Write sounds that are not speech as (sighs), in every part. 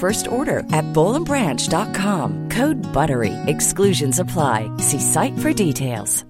first order at bowlandbranch.com. Code BUTTERY. Exclusions apply. See site for details.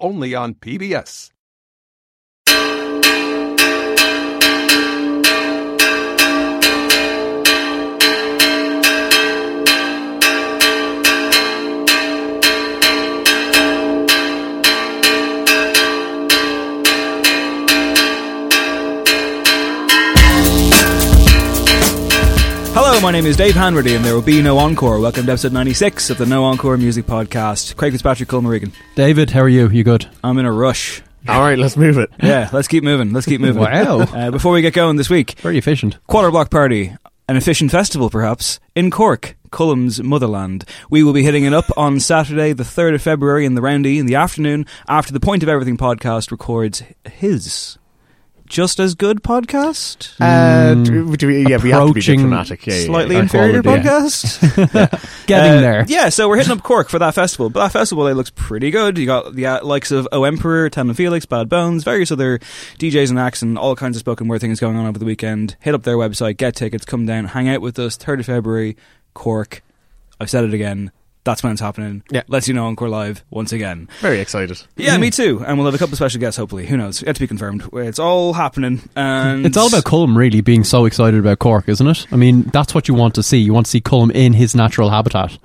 only on PBS. Hello, my name is Dave Hanworthy, and there will be no encore. Welcome to episode 96 of the No Encore Music Podcast. Craig Fitzpatrick, Colm Regan. David, how are you? You good? I'm in a rush. All right, let's move it. Yeah, let's keep moving. Let's keep moving. Wow. Uh, before we get going this week, Very efficient. Quarter Block Party, an efficient festival perhaps, in Cork, Colm's motherland. We will be hitting it up on Saturday, the 3rd of February, in the Roundy in the afternoon, after the Point of Everything podcast records his just as good podcast. Uh, do, do we, yeah, we have to be Approaching diplomatic. Yeah, yeah, Slightly yeah. inferior quality. podcast. (laughs) Getting Uh, there. Yeah, so we're hitting up Cork for that festival. But that festival it looks pretty good. You got the uh, likes of O Emperor, Tan and Felix, Bad Bones, various other DJs and acts, and all kinds of spoken word things going on over the weekend. Hit up their website, get tickets, come down, hang out with us. Third of February, Cork. I've said it again. That's when it's happening. Yeah. Let's you know Encore live once again. Very excited. Yeah, me too. And we'll have a couple of special guests. Hopefully, who knows? Yet to be confirmed. It's all happening. And It's all about Colm really being so excited about Cork, isn't it? I mean, that's what you want to see. You want to see Colm in his natural habitat.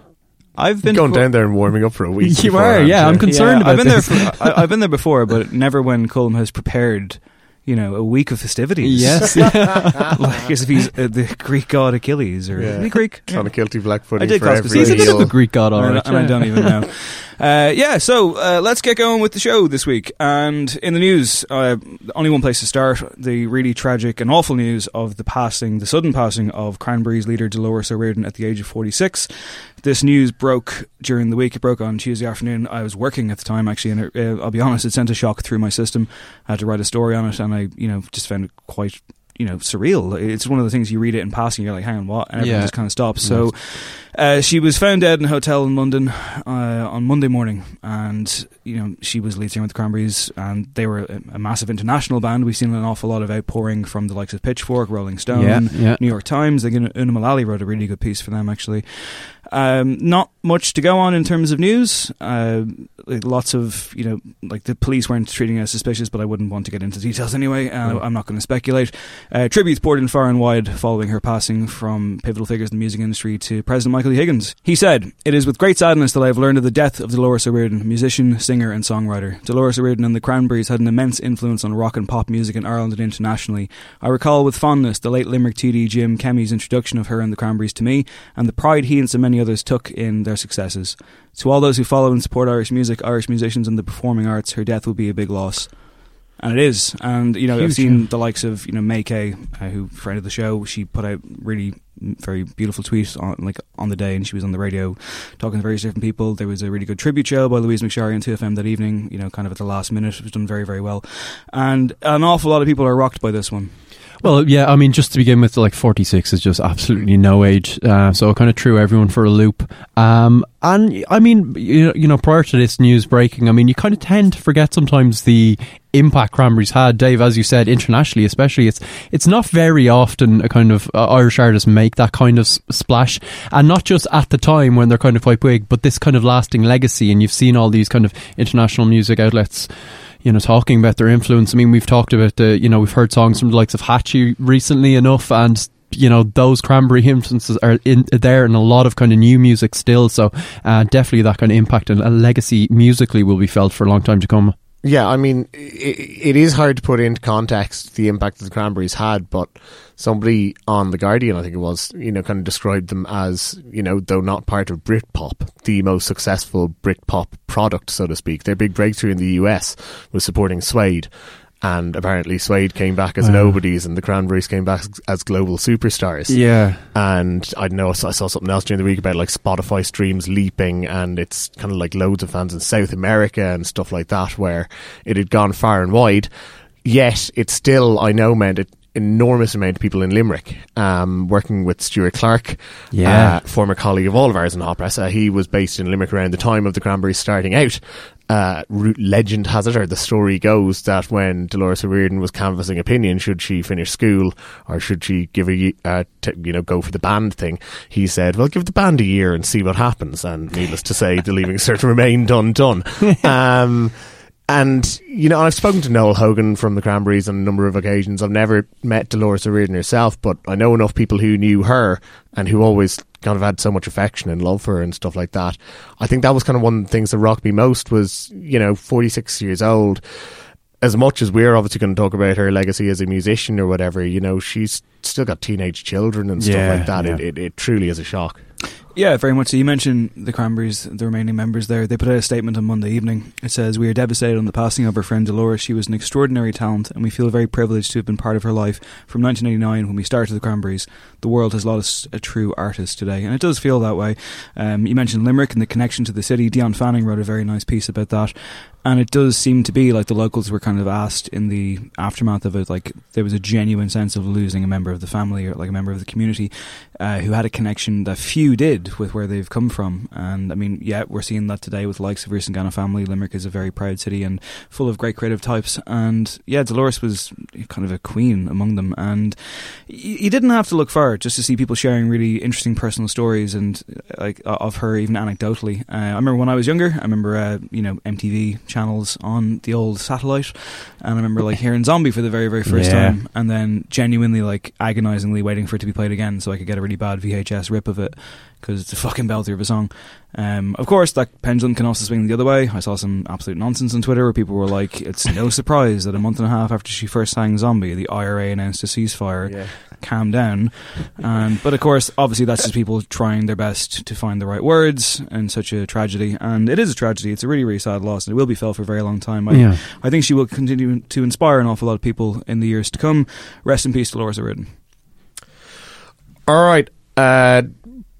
I've been Going for- down there and warming up for a week. (laughs) You are, beforehand, yeah, I'm concerned Yeah, I've been this. there. For, I, I've been there before, but never when Colm has prepared. You know, a week of festivities. Yes. (laughs) like as if he's uh, the Greek god Achilles, or Yeah. is he Greek? On a guilty black I did for cross every between- He's a bit of a meal. Greek god, And I- alright. and I don't even know. (laughs) Uh, yeah, so uh, let's get going with the show this week. And in the news, uh, only one place to start: the really tragic and awful news of the passing, the sudden passing of Cranberries leader Dolores O'Riordan at the age of forty-six. This news broke during the week. It broke on Tuesday afternoon. I was working at the time, actually, and it, uh, I'll be honest, it sent a shock through my system. I had to write a story on it, and I, you know, just found it quite. You know, surreal. It's one of the things you read it in passing, you're like, "Hang on, what?" And everything Yeah. just kind of stops. So, uh, she was found dead in a hotel in London uh, on Monday morning, and you know she was lead singer with the Cranberries, and they were a, a massive international band. We've seen an awful lot of outpouring from the likes of Pitchfork, Rolling Stone, Yeah, yeah. New York Times. Like Una Mullally wrote a really good piece for them actually, Um, not much to go on in terms of news. Uh, lots of, you know, like the police weren't treating us suspicious, but I wouldn't want to get into details anyway. Uh, I'm not going to speculate. Uh, tributes poured in far and wide following her passing from pivotal figures in the music industry to President Michael E. Higgins. He said, It is with great sadness that I have learned of the death of Dolores O'Riordan, musician, singer, and songwriter. Dolores O'Riordan and the Cranberries had an immense influence on rock and pop music in Ireland and internationally. I recall with fondness the late Limerick TD Jim Kemmy's introduction of her and the Cranberries to me, and the pride he and so many others took in their successes. To all those who follow and support Irish music, Irish musicians, and the performing arts, her death will be a big loss. And it is. And, you know, I've seen the likes of, you know, MayKay, uh, who, friend of the show, she put out really very beautiful tweets on like on the day and she was on the radio talking to various different people there was a really good tribute show by louise mcsharry on 2fm that evening you know kind of at the last minute it was done very very well and an awful lot of people are rocked by this one Well, yeah, I mean, just to begin with, like 46 is just absolutely no age. Uh, so it kind of threw everyone for a loop. Um, and I mean, you know, you know, prior to this news breaking, I mean, you kind of tend to forget sometimes the impact Cranberries had. Dave, as you said, internationally, especially, it's it's not very often a kind of uh, Irish artists make that kind of s- splash, and not just at the time when they're kind of quite big, but this kind of lasting legacy. And you've seen all these kind of international music outlets you know, talking about their influence. I mean, we've talked about the, you know, we've heard songs from the likes of Hatchie recently enough, and you know, those cranberry influences are in there in a lot of kind of new music still. So, uh, definitely that kind of impact and a legacy musically will be felt for a long time to come. Yeah, I mean, i it is hard to put into context the impact that the Cranberries had, but somebody on The Guardian, I think it was, you know, kind of described them as, you know, though not part of Britpop, the most successful Britpop product, so to speak. Their big breakthrough in the US was supporting Suede. And apparently, Suede came back as Wow. nobodies, and the Cranberries came back as global superstars. Yeah. And I know I saw I saw something else during the week about like Spotify streams leaping, and it's kind of like loads of fans in South America and stuff like that, where it had gone far and wide. Yet it still, I know, meant an enormous amount of people in Limerick. Um, working with Stuart Clark, Yeah. uh, former colleague of all of ours in Hot Press. Uh, he was based in Limerick around the time of the Cranberries starting out. Uh, legend has it, or the story goes, that when Dolores O'Riordan was canvassing opinion, should she finish school or should she give a, uh, t- you know, go for the band thing, he said, well, give the band a year and see what happens. And needless to say, the leaving cert (laughs) remained undone. (laughs) um, and, you know, I've spoken to Noel Hogan from the Cranberries on a number of occasions. I've never met Dolores O'Riordan herself, but I know enough people who knew her and who always kind of had so much affection and love for her and stuff like that. I think that was kind of one of the things that rocked me most was, you know, 46 years old. As much as we're obviously going to talk about her legacy as a musician or whatever, you know, she's still got teenage children and stuff Yeah, like that. It, it, it truly is a shock. Yeah, very much so. You mentioned the Cranberries, the remaining members there. They put out a statement on Monday evening. It says, We are devastated on the passing of our friend Dolores. She was an extraordinary talent, and we feel very privileged to have been part of her life from 1989 when we started the Cranberries. The world has lost a true artist today, and it does feel that way. Um, you mentioned Limerick and the connection to the city. Dion Fanning wrote a very nice piece about that. And it does seem to be like the locals were kind of asked in the aftermath of it, like there was a genuine sense of losing a member of the family or like a member of the community uh, who had a connection that few did with where they've come from. And I mean, yeah, we're seeing that today with the likes of Rusangano family. Limerick is a very proud city and full of great creative types. And yeah, Dolores was kind of a queen among them. And you didn't have to look far just to see people sharing really interesting personal stories and uh, like of her, even anecdotally. Uh, I remember when I was younger, I remember uh, you know MTV channels on the old satellite, and I remember like hearing Zombie for the very very first Yeah. time, and then genuinely like agonizingly waiting for it to be played again so I could get a really bad VHS rip of it because it's a fucking belter of a song. Um, of course, that pendulum can also swing the other way. I saw some absolute nonsense on Twitter where people were like, "It's no (laughs) surprise that a month and a half after she first sang Zombie, the IRA announced a ceasefire." calm down. And but of course, obviously, that's just people trying their best to find the right words in such a tragedy. And it is a tragedy. It's a really, really sad loss, and it will be felt for a very long time. I, Yeah. I think she will continue to inspire an awful lot of people in the years to come. Rest in peace, Dolores O'Riordan. All right. Uh,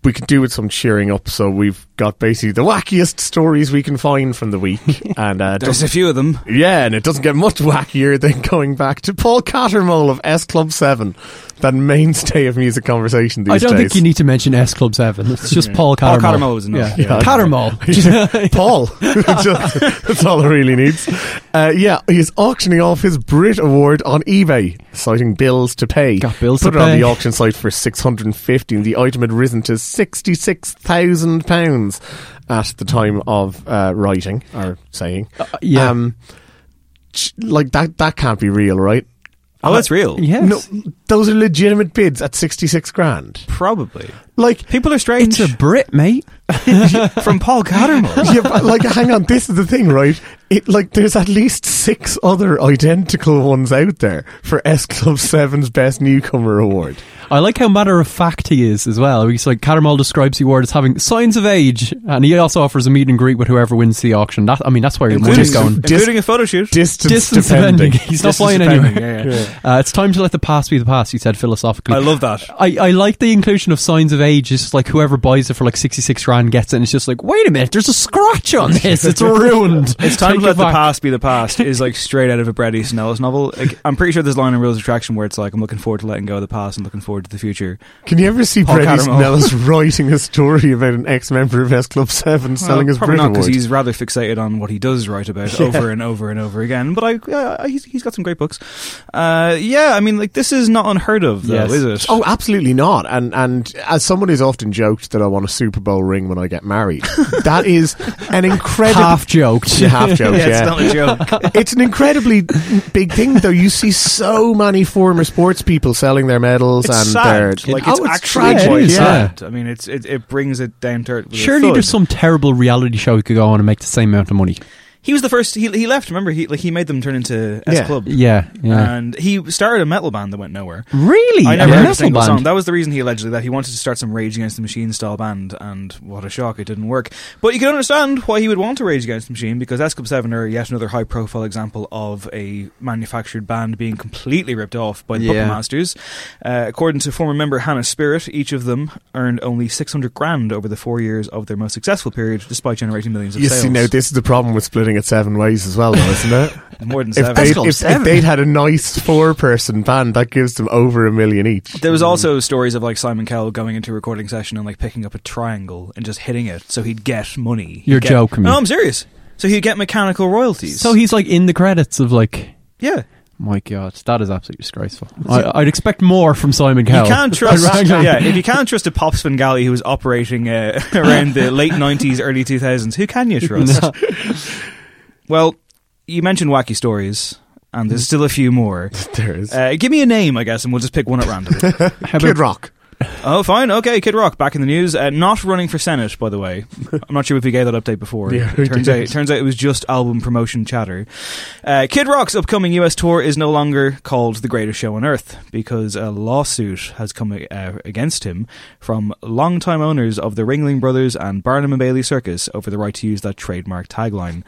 we could do with some cheering up. So we've got basically the wackiest stories we can find from the week, (laughs) and uh, There's a few of them. yeah, and it doesn't get much wackier than going back to Paul Cattermole of S Club Seven, that mainstay of music conversation these days. I don't days. think you need to mention S Club 7. It's just Paul Paul Cattermole. Cattermole was enough, Yeah. yeah. Cattermole. Paul. (laughs) (laughs) (laughs) Just- That's all it really needs. Uh, yeah, he's auctioning off his Brit Award on eBay, citing bills to pay. Got bills Put to it on the auction site for 650 and the item had risen to £66,000 at the time of uh, writing, or saying. yeah. Um, like, that, that can't be real, right? Oh, that's real. Yes. No, those are legitimate bids at 66 grand. Probably. Like, People are strange. It's a Brit, mate. (laughs) from Paul Cattermole. (laughs) yeah, but like, hang on. This is the thing, right? It like there's at least six other identical ones out there for S Club 7's Best Newcomer Award. I like how matter of fact he is as well. He's like Cattermole describes the award as having signs of age, and he also offers a meet and greet with whoever wins the auction. That I mean, that's where your including, money's going. including a photo shoot. Distance, Distance depending. depending. He's not Distance flying depending, anywhere. yeah, yeah. Uh, it's time to let the past be the past. He said philosophically. I love that. I, I like the inclusion of signs of age. It's just like whoever buys it for like 66 grand gets it, and it's just like, wait a minute, there's a scratch on this. It's (laughs) ruined. It's time Take to it let the past be the past is like straight out of a Bret Easton Ellis novel. Like, I'm pretty sure there's a line in Rules of Attraction where it's like, I'm looking forward to letting go of the past and looking forward to the future. Can you ever see Paul Easton (laughs) writing a story about an ex-member of S Club 7 selling his probably Brit not because he's rather fixated on what he does write about (laughs) over and over and over again. But I, yeah, he's, he's got some great books. Uh, yeah, I mean, like this is not unheard of, though, Yes. is it? Oh, absolutely not. And and as someone who's often joked that I want a Super Bowl ring when I get married, (laughs) that is an incredible Half joked. Yeah, half joke. yeah, yeah, it's not a joke. it's an incredibly big thing, though. You see so many former sports people selling their medals It's and sad. their Like Oh, it's, actually tragic, quite yeah. sad. I mean, it's it, it brings it down to earth. Surely there's some terrible reality show we could go on and make the same amount of money. He was the first. He he left. Remember, he like he made them turn into S Yeah. Club. Yeah, yeah. And he started a metal band that went nowhere. really? I never A heard a single band? song. That was the reason he allegedly that he wanted to start some Rage Against the Machine style band, and what a shock, it didn't work. But you can understand why he would want to Rage Against the Machine because S Club Seven are yet another high profile example of a manufactured band being completely ripped off by the Yeah. Puppet Masters. Uh, according to former member Hannah Spearritt, each of them earned only six hundred grand over the four years of their most successful period, despite generating millions of You sales. see, now this is the problem with splitting it seven ways as well, though, isn't it? (laughs) More than if, seven. they'd, Club if, if they'd had a nice four-person band, that gives them over a million each. There was also stories of like Simon Cowell going into a recording session and like picking up a triangle and just hitting it so he'd get money. He'd You're get- joking. No, I'm serious. So he'd get mechanical royalties. So he's like in the credits of like. yeah, My God, that is absolutely disgraceful. I, I'd expect more from Simon you Cowell. can't (laughs) trust. Yeah, if you can't trust a Pop Svengali who was operating uh, (laughs) around the late '90s, early 2000s, who can you trust? Well, you mentioned wacky stories, and there's still a few more. (laughs) There is. Uh, give me a name, I guess, and we'll just pick one at random. (laughs) How Kid about Rock. Oh, fine. Okay, Kid Rock back in the news. Uh, not running for Senate, by the way. (laughs) I'm not sure if we gave that update before. Yeah, it we turns did. out, turns out it was just album promotion chatter. Uh, Kid Rock's upcoming US tour is no longer called The Greatest Show on Earth because a lawsuit has come uh, against him from longtime owners of the Ringling Brothers and Barnum and Bailey Circus over the right to use that trademark tagline.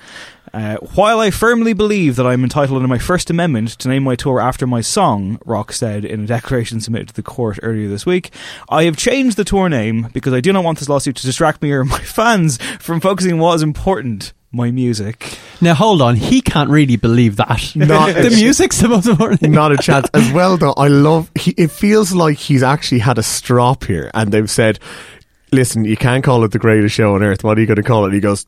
Uh, while I firmly believe that I am entitled under my First Amendment to name my tour after my song, Rock said in a declaration submitted to the court earlier this week, I have changed the tour name because I do not want this lawsuit to distract me or (laughs) my fans from focusing on what is important my music. Now hold on, he can't really believe that. Not (laughs) the music's the most important. thing. Not a chance. (laughs) As well, though, I love. He, it feels like he's actually had a strop here, and they've said, "Listen, you can't call it the greatest show on earth. What are you going to call it?" And he goes,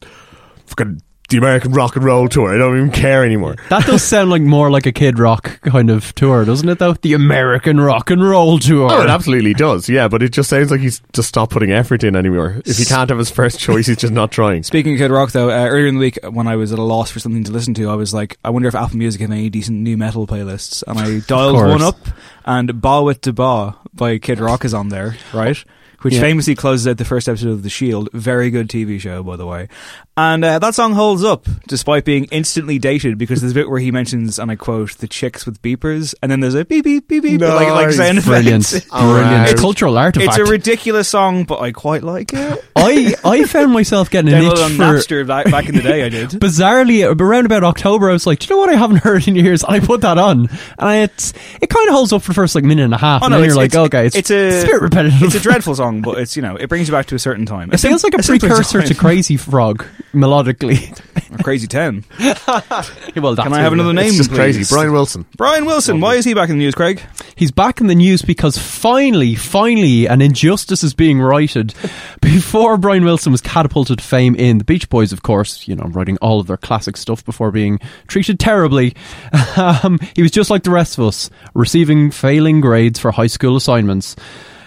"Fucking the American Rock and Roll Tour. I don't even care anymore." (laughs) That does sound like more like a Kid Rock kind of tour, doesn't it? Though the American Rock and Roll Tour. Oh, it absolutely does. Yeah, but it just sounds like he's just stopped putting effort in anymore. If he can't have his first choice, he's just not trying. (laughs) Speaking of Kid Rock, though, uh, earlier in the week when I was at a loss for something to listen to, I was like, I wonder if Apple Music have any decent new metal playlists. And I (laughs) dialed one up, and Bawitdaba by Kid Rock is on there, right? Which Yeah. famously closes out the first episode of The Shield. Very good TV show, by the way. And uh, that song holds up, despite being instantly dated, because there's a bit where he mentions, and I quote, the chicks with beepers, and then there's a beep, beep, beep, beep, like, like Nice. sound effects. Brilliant, Oh, brilliant. wow. A cultural artifact. It's a ridiculous song, but I quite like it. (laughs) I I found myself getting an itch on for. Napster back, back in the day, I did. (laughs) Bizarrely, around about October, I was like, "Do you know what I haven't heard in years?" And I put that on, and it's it kind of holds up for the first like minute and a half, Oh, and no, then it's- you're like, it's- "Okay, it's, it's a- it's a bit repetitive." It's a dreadful song. (laughs) song, but it's you know it brings you back to a certain time. It feels like a simpler precursor to. Crazy Frog melodically. (laughs) Or Crazy Ten. (laughs) well, that's Can I have another name? It's just crazy. Brian Wilson. Brian Wilson. Why is he back in the news, Craig? He's back in the news because finally, finally, an injustice is being righted. (laughs) Before Brian Wilson was catapulted to fame in the Beach Boys, of course, you know, writing all of their classic stuff before being treated terribly. Um, he was just like the rest of us, receiving failing grades for high school assignments.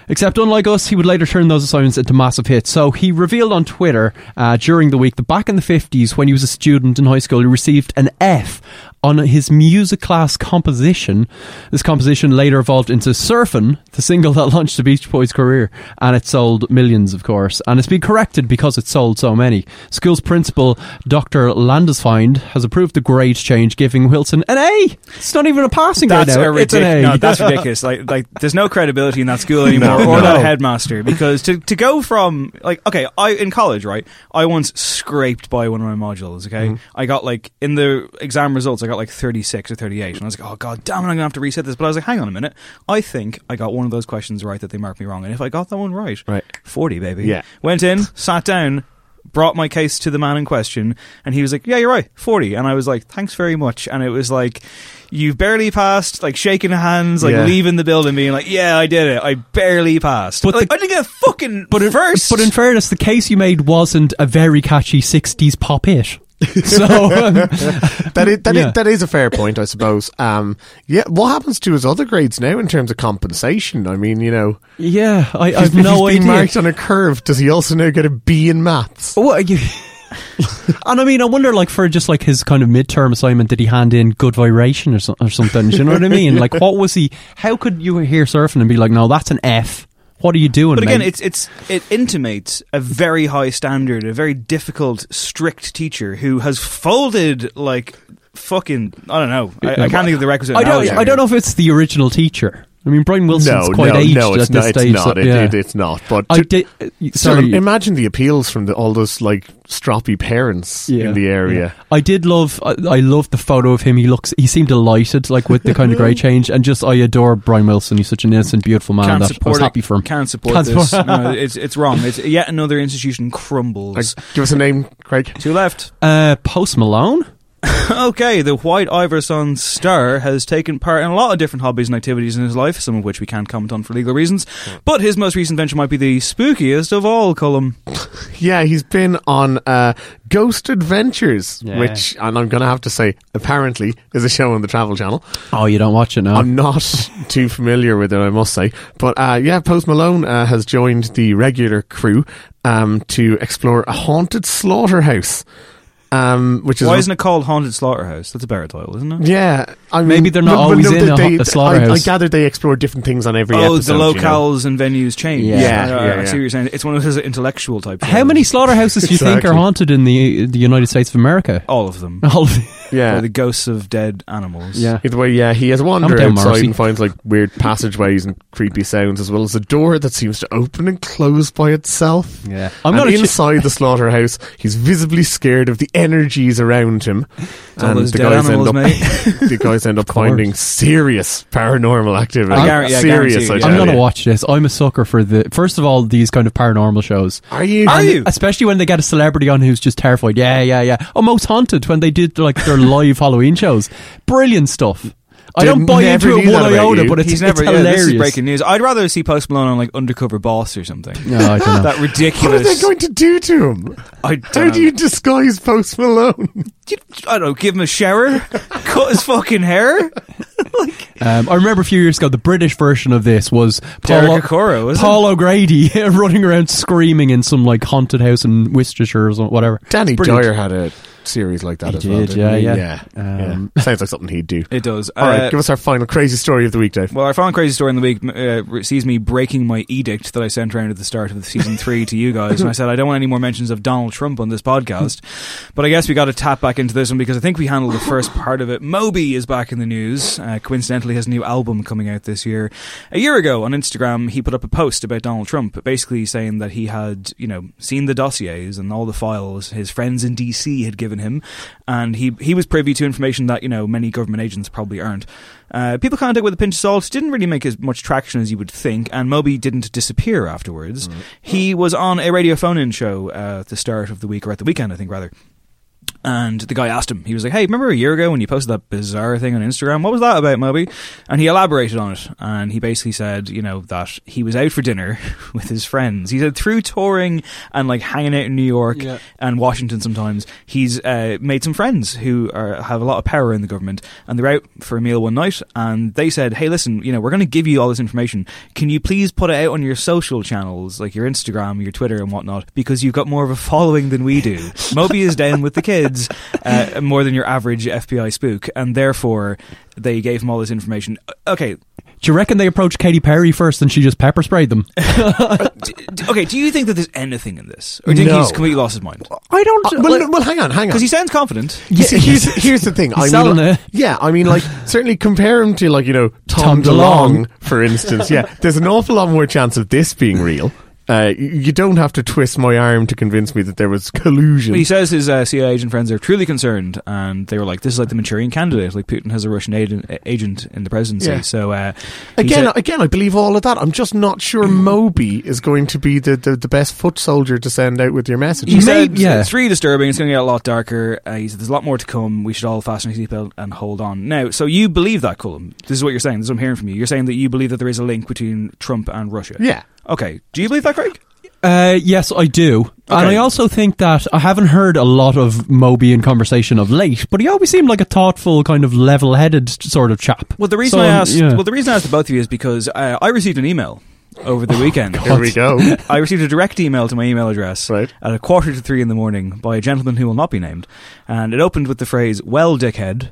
Except, unlike us, he would later turn those assignments into massive hits. So he revealed on Twitter uh, during the week that back in the 50s, when he was a student in high school, he received an F on his music class composition. This composition later evolved into Surfin', the single that launched the Beach Boys' career, and it sold millions, of course. And it's been corrected because it sold so many. School's principal, Dr. Landesfind, has approved the grade change, giving Wilson an A. It's not even a passing grade That's now. a It's an ridiculous. A. No, that's ridiculous. Like, like, there's no credibility in that school anymore, No, or no. that headmaster. Because to to go from like, okay, I in college, right? I once scraped by one of my modules. Okay, Mm-hmm. I got like in the exam results, I got like 36 or 38, and I was like, oh god damn it, I'm gonna have to reset this. But I was like, hang on a minute, I think I got one of those questions right that they marked me wrong, and if I got that one right, Right. 40, baby. Yeah. Went in, sat down. Brought my case to the man in question, and he was like, "Yeah, you're right, 40." And I was like, "Thanks very much." And it was like, "You've barely passed," like shaking hands, like Yeah. leaving the building, being like, "Yeah, I did it. I barely passed." But like, the- I didn't get a fucking But in, first. but in fairness, the case you made wasn't a very catchy 60s pop hit. (laughs) so, (laughs) um, That is, that, Yeah. is, that is a fair point, I suppose. Um, yeah, what happens to his other grades now in terms of compensation? I mean, you know, yeah, I, he's, I've no he's idea. marked on a curve. Does he also now get a B in maths? What are you? (laughs) and I mean, I wonder, like, for just like his kind of midterm assignment, did he hand in good vibration or, so, or something? Do you know what I mean? Like, what was he? How could you hear surfing and be like, no, that's an F? What are you doing? But again, mate? it's it's it intimates a very high standard, a very difficult, strict teacher who has folded like fucking. I don't know. I, I can't think of the requisite. I don't. analogy I don't know if it's the original teacher. I mean, Brian Wilson's no, quite no, aged no, it's at not. this It's stage. not. so- It, yeah. it, it's not. But I to- did. uh, Sorry, of imagine the appeals from the, all those like stroppy parents Yeah. in the area. I did love. I, I loved the photo of him. He looks. He seemed delighted, like with the kind of grey (laughs) change, and just I adore Brian Wilson. He's such an innocent, beautiful man. Can't that I support was it. happy for him. Can't support Can't this. support- no, (laughs) it's it's wrong. It's yet another institution crumbles. Like, give us a name, Craig. Two left. Uh, Post Malone. (laughs) okay, the White Iverson star has taken part in a lot of different hobbies and activities in his life, some of which we can't comment on for legal reasons. But his most recent venture might be the spookiest of all, Colm. (laughs) Yeah, he's been on uh, Ghost Adventures, Yeah. which, and I'm going to have to say, apparently is a show on the Travel Channel. Oh, you don't watch it now. I'm not (laughs) too familiar with it, I must say. But uh, yeah, Post Malone uh, has joined the regular crew um, to explore a haunted slaughterhouse, um, which is Why isn't it called Haunted Slaughterhouse? That's a better title, isn't it? Yeah, I mean, Maybe they're not always in a they, ha- a slaughterhouse. I, I gather they explore different things on every Oh, episode. the you know. locales and venues change. Yeah. Yeah, I yeah, see what you're saying. It's one of those intellectual type. How shows. many slaughterhouses do you think are haunted in the the United States of America? All of them. All of Yeah. Or the ghosts of dead animals. yeah. Either way, yeah, he has wandered down outside Marcy. and finds like weird passageways and creepy sounds, as well as a door that seems to open and close by itself. Yeah. I'm and gonna ch- inside the slaughterhouse, he's visibly scared of the energies around him, all and those the dead guys animals, end up mate. (laughs) the guys end up finding serious paranormal activity. I guarantee- I serious, guarantee you, I yeah. I'm tell gonna you. watch this. I'm a sucker for the first of all these kind of paranormal shows. Are you? Are you? Especially when they get a celebrity on who's just terrified. Yeah, yeah, yeah. Oh, Most Haunted when they did like their live Halloween shows. Brilliant stuff. I don't buy into it one iota, but it's, He's never. it's yeah, hilarious. this is breaking news. I'd rather see Post Malone on like Undercover Boss or something. No, I don't know. that ridiculous? What are ridiculous. they going to do to him? I don't do know. you disguise Post Malone? You- I don't know. Give him a shower, (laughs) cut his fucking hair. (laughs) Um, I remember a few years ago the British version of this was Paul, Derek Acorah, was it? Paul O'Grady (laughs) running around screaming in some like haunted house in Worcestershire or something, whatever. Danny Brilliant. Dyer had a series like that He as well. did, didn't yeah, he? yeah. yeah. Um, yeah. (laughs) Sounds like something he'd do. It does. All right, Uh, give us our final crazy story of the week, Dave. Well, our final crazy story in the week uh, sees me breaking my edict that I sent around at the start of season three to you guys, and I said I don't want any more mentions of Donald Trump on this podcast. (laughs) But I guess we got to tap back into this one because I think we handled the first part of it. Moby is back in the news. Uh, coincidentally, has a new album coming out this year. A year ago on Instagram, he put up a post about Donald Trump, basically saying that he had, you know, seen the dossiers and all the files his friends in DC had given than him, and he he was privy to information that you know many government agents probably aren't. Uh, people kind of took with a pinch of salt. Didn't really make as much traction as you would think, and Moby didn't disappear afterwards. He was on a radio phone-in show uh, at the start of the week, or at the weekend, I think, rather. And the guy asked him, he was like, Hey, remember a year ago when you posted that bizarre thing on Instagram? What was that about, Moby? And he elaborated on it. And he basically said, you know, that he was out for dinner (laughs) with his friends. He said through touring and like hanging out in New York Yeah. and Washington sometimes, he's uh, made some friends who are, have a lot of power in the government. And they're out for a meal one night and they said, Hey, listen, you know, we're going to give you all this information. Can you please put it out on your social channels, like your Instagram, your Twitter, and whatnot, because you've got more of a following than we do. (laughs) Moby is down with the kids uh, more than your average FBI spook, and therefore they gave him all this information. Okay, Do you reckon they approached Katy Perry first and she just pepper sprayed them? (laughs) d- d- okay. Do you think that there's anything in this, or do you think No. he's completely lost his mind? I don't. Uh, well, well, hang on, hang on. Because he sounds confident. Yeah, here's, here's the thing. I mean, selling like- it. yeah, I mean, like (laughs) certainly compare him to like you know Tom Tom, DeLonge. DeLonge, for instance. Yeah, there's an awful lot more chance of this being real. Uh, you- don't have to twist my arm to convince me that there was collusion. He says his uh, CIA agent friends are truly concerned, and they were like, "This is like the Manchurian candidate. Like Putin has a Russian agent, agent in the presidency." Yeah. So uh, Again, said- again, I believe all of that. I'm just not sure (clears throat) Moby is going to be the, the, the best foot soldier to send out with your message. He May- said yeah. it's really disturbing. It's going to get a lot darker. Uh, he said there's a lot more to come. We should all fasten our seatbelt and hold on. Now, so you believe that, Colm? This is what you're saying. This is what I'm hearing from you. You're saying that you believe that there is a link between Trump and Russia. Yeah. Okay. Do you believe that, Craig? Uh, yes, I do. And I also think that I haven't heard a lot of Moby in conversation of late, but he always seemed like a thoughtful, kind of level headed sort of chap. Well, the reason So, I asked, yeah. well, the reason I asked the both of you is because uh, I received an email over the weekend. Here we go. (laughs) I received a direct email to my email address Right. at a quarter to three in the morning by a gentleman who will not be named, and it opened with the phrase "Well, dickhead."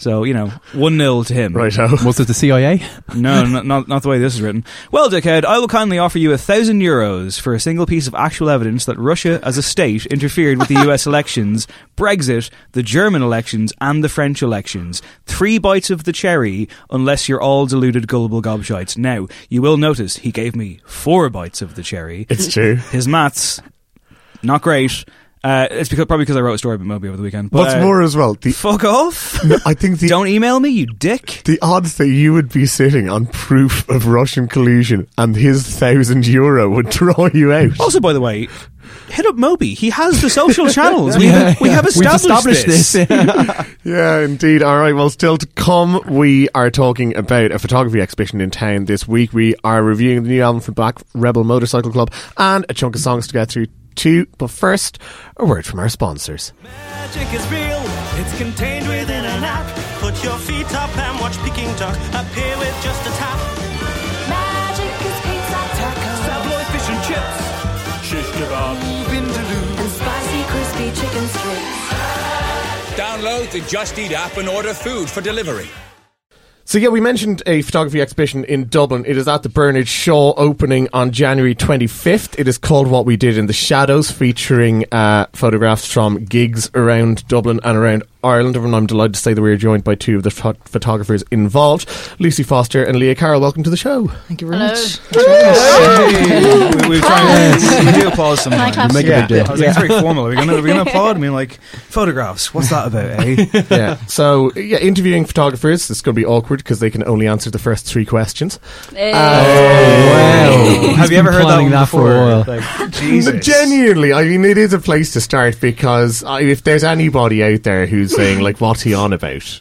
So you know, one 0 to him. Right, oh. Was it the CIA? No, not, not not the way this is written. Well, dickhead, I will kindly offer you a thousand euros for a single piece of actual evidence that Russia, as a state, interfered with the (laughs) U.S. elections, Brexit, the German elections, and the French elections. Three bites of the cherry, unless you're all deluded, gullible gobshites. Now, you will notice he gave me four bites of the cherry. It's true. His maths, not great. Uh, it's because probably because I wrote a story about Moby over the weekend. But, What's uh, more as well, the, fuck off! I think the (laughs) Don't email me, you dick. the odds that you would be sitting on proof of Russian collusion and his thousand euro would draw you out. Also, by the way, hit up Moby. He has the social (laughs) channels. We, Yeah, we yeah. have established, established this. this. (laughs) Yeah, indeed. All right. Well, still to come, we are talking about a photography exhibition in town this week. We are reviewing the new album from Black Rebel Motorcycle Club and a chunk of songs to get through too. But first, a word from our sponsors. Magic is real, it's contained within an app. Put your feet up and watch Peking Duck appear with just a tap. Magic is pizza tacos Tabloid fish and chips, shish kebab, vindaloo. and spicy crispy chicken strips. Download the Just Eat app and order food for delivery. So yeah, we mentioned a photography exhibition in Dublin. It is at the Bernard Shaw opening on January 25th. It is called What We Did in the Shadows, featuring uh, photographs from gigs around Dublin and around Ireland. And I'm delighted to say that we are joined by two of the pho- photographers involved, Lucy Foster and Leah Carroll. Welcome to the show. Thank you very much. we, we try and we do applause Can I sometimes. clap? Make Yeah. a big deal. I was like, it's very formal. Are we going to are gonna applaud? I mean, like, photographs. What's that about, eh? (laughs) yeah. So yeah, interviewing photographers. This is going to be awkward because they can only answer the first three questions. Eh, Wow. Have you ever heard that one that before? for a while. Like, Jesus. Genuinely, I mean, it is a place to start because uh, if there's anybody out there who's saying like, "What's he on about?"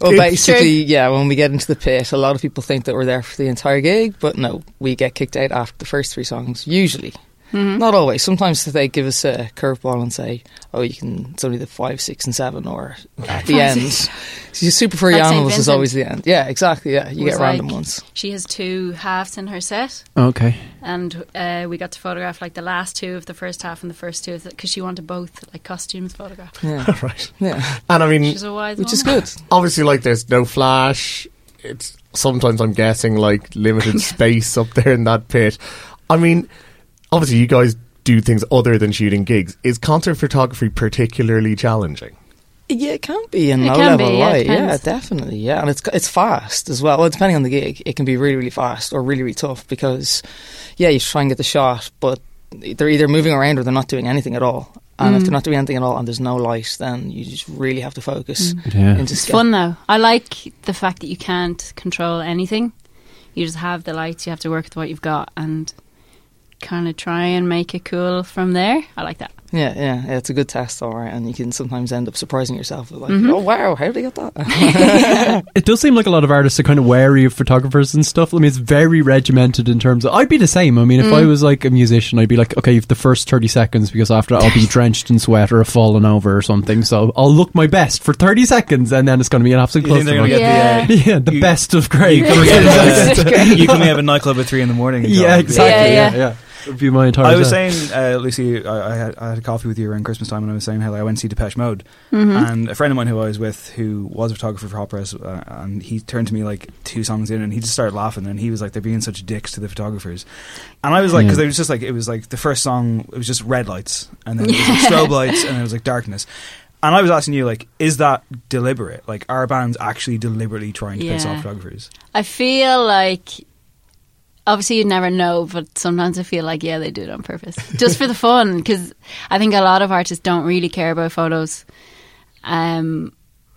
Well, It's basically, yeah, when we get into the pit, a lot of people think that we're there for the entire gig, but no, we get kicked out after the first three songs, usually. Not always. Sometimes they give us a curveball and say, oh, you can, it's only the five, six, and seven, or at the end. (laughs) So Super Furry Like St. Animals is always the end. Yeah, exactly, yeah. You get random like- ones. She has two halves in her set, Okay. and uh, we got to photograph like the last two of the first half and the first two because she wanted both like costumes photographed. Yeah, (laughs) right. yeah. And I mean, She's a wise Which is good. obviously, like, there's no flash. It's sometimes I'm guessing like limited (laughs) space up there in that pit. I mean, obviously, you guys do things other than shooting gigs. Is concert photography particularly challenging? Yeah, it can be in It low can level be, yeah, it light. Yeah, depends. definitely. Yeah, and it's it's fast as well. Well, depending on the gig, it can be really really fast or really really tough because yeah, you try and get the shot, but they're either moving around or they're not doing anything at all. And if Mm. they're not doing anything at all and there's no light, then you just really have to focus Yeah. It's ske- fun though. I like the fact that you can't control anything. You just have the lights. You have to work with what you've got and kind of try and make it cool from there. I like that. Yeah, yeah, yeah, it's a good test, all right. And you can sometimes end up surprising yourself with like, Mhm. oh wow, how did I get that? (laughs) (laughs) It does seem like a lot of artists are kind of wary of photographers and stuff. I mean, it's very regimented in terms of. I'd be the same. I mean, if Mm. I was like a musician, I'd be like, okay, you've the first 30 seconds because after that I'll be (laughs) drenched in sweat or have fallen over or something. So I'll look my best for 30 seconds and then it's going to be an absolute You think they're clusterfuck. gonna get the, uh, yeah, the you- best of Craig. You can, you can have a nightclub at three in the morning. and yeah, go. exactly. Yeah, Yeah, yeah. Yeah. That'd be my entire I was set. saying, uh, Lucy, I, I, had, I had a coffee with you around Christmas time, and I was saying how I went to see Depeche Mode, Mhm. and a friend of mine who I was with, who was a photographer for Hot Press, uh, and he turned to me like two songs in, and he just started laughing, and he was like, "They're being such dicks to the photographers," and I was like, because Yeah. it was just like it was like the first song, it was just red lights, and then it was like (laughs) strobe lights, and it was like darkness. And I was asking you, like, is that deliberate? Like, are bands actually deliberately trying to piss off photographers? I feel like obviously you never know, but sometimes I feel like yeah, they do it on purpose, (laughs) just for the fun. Because I think a lot of artists don't really care about photos, um,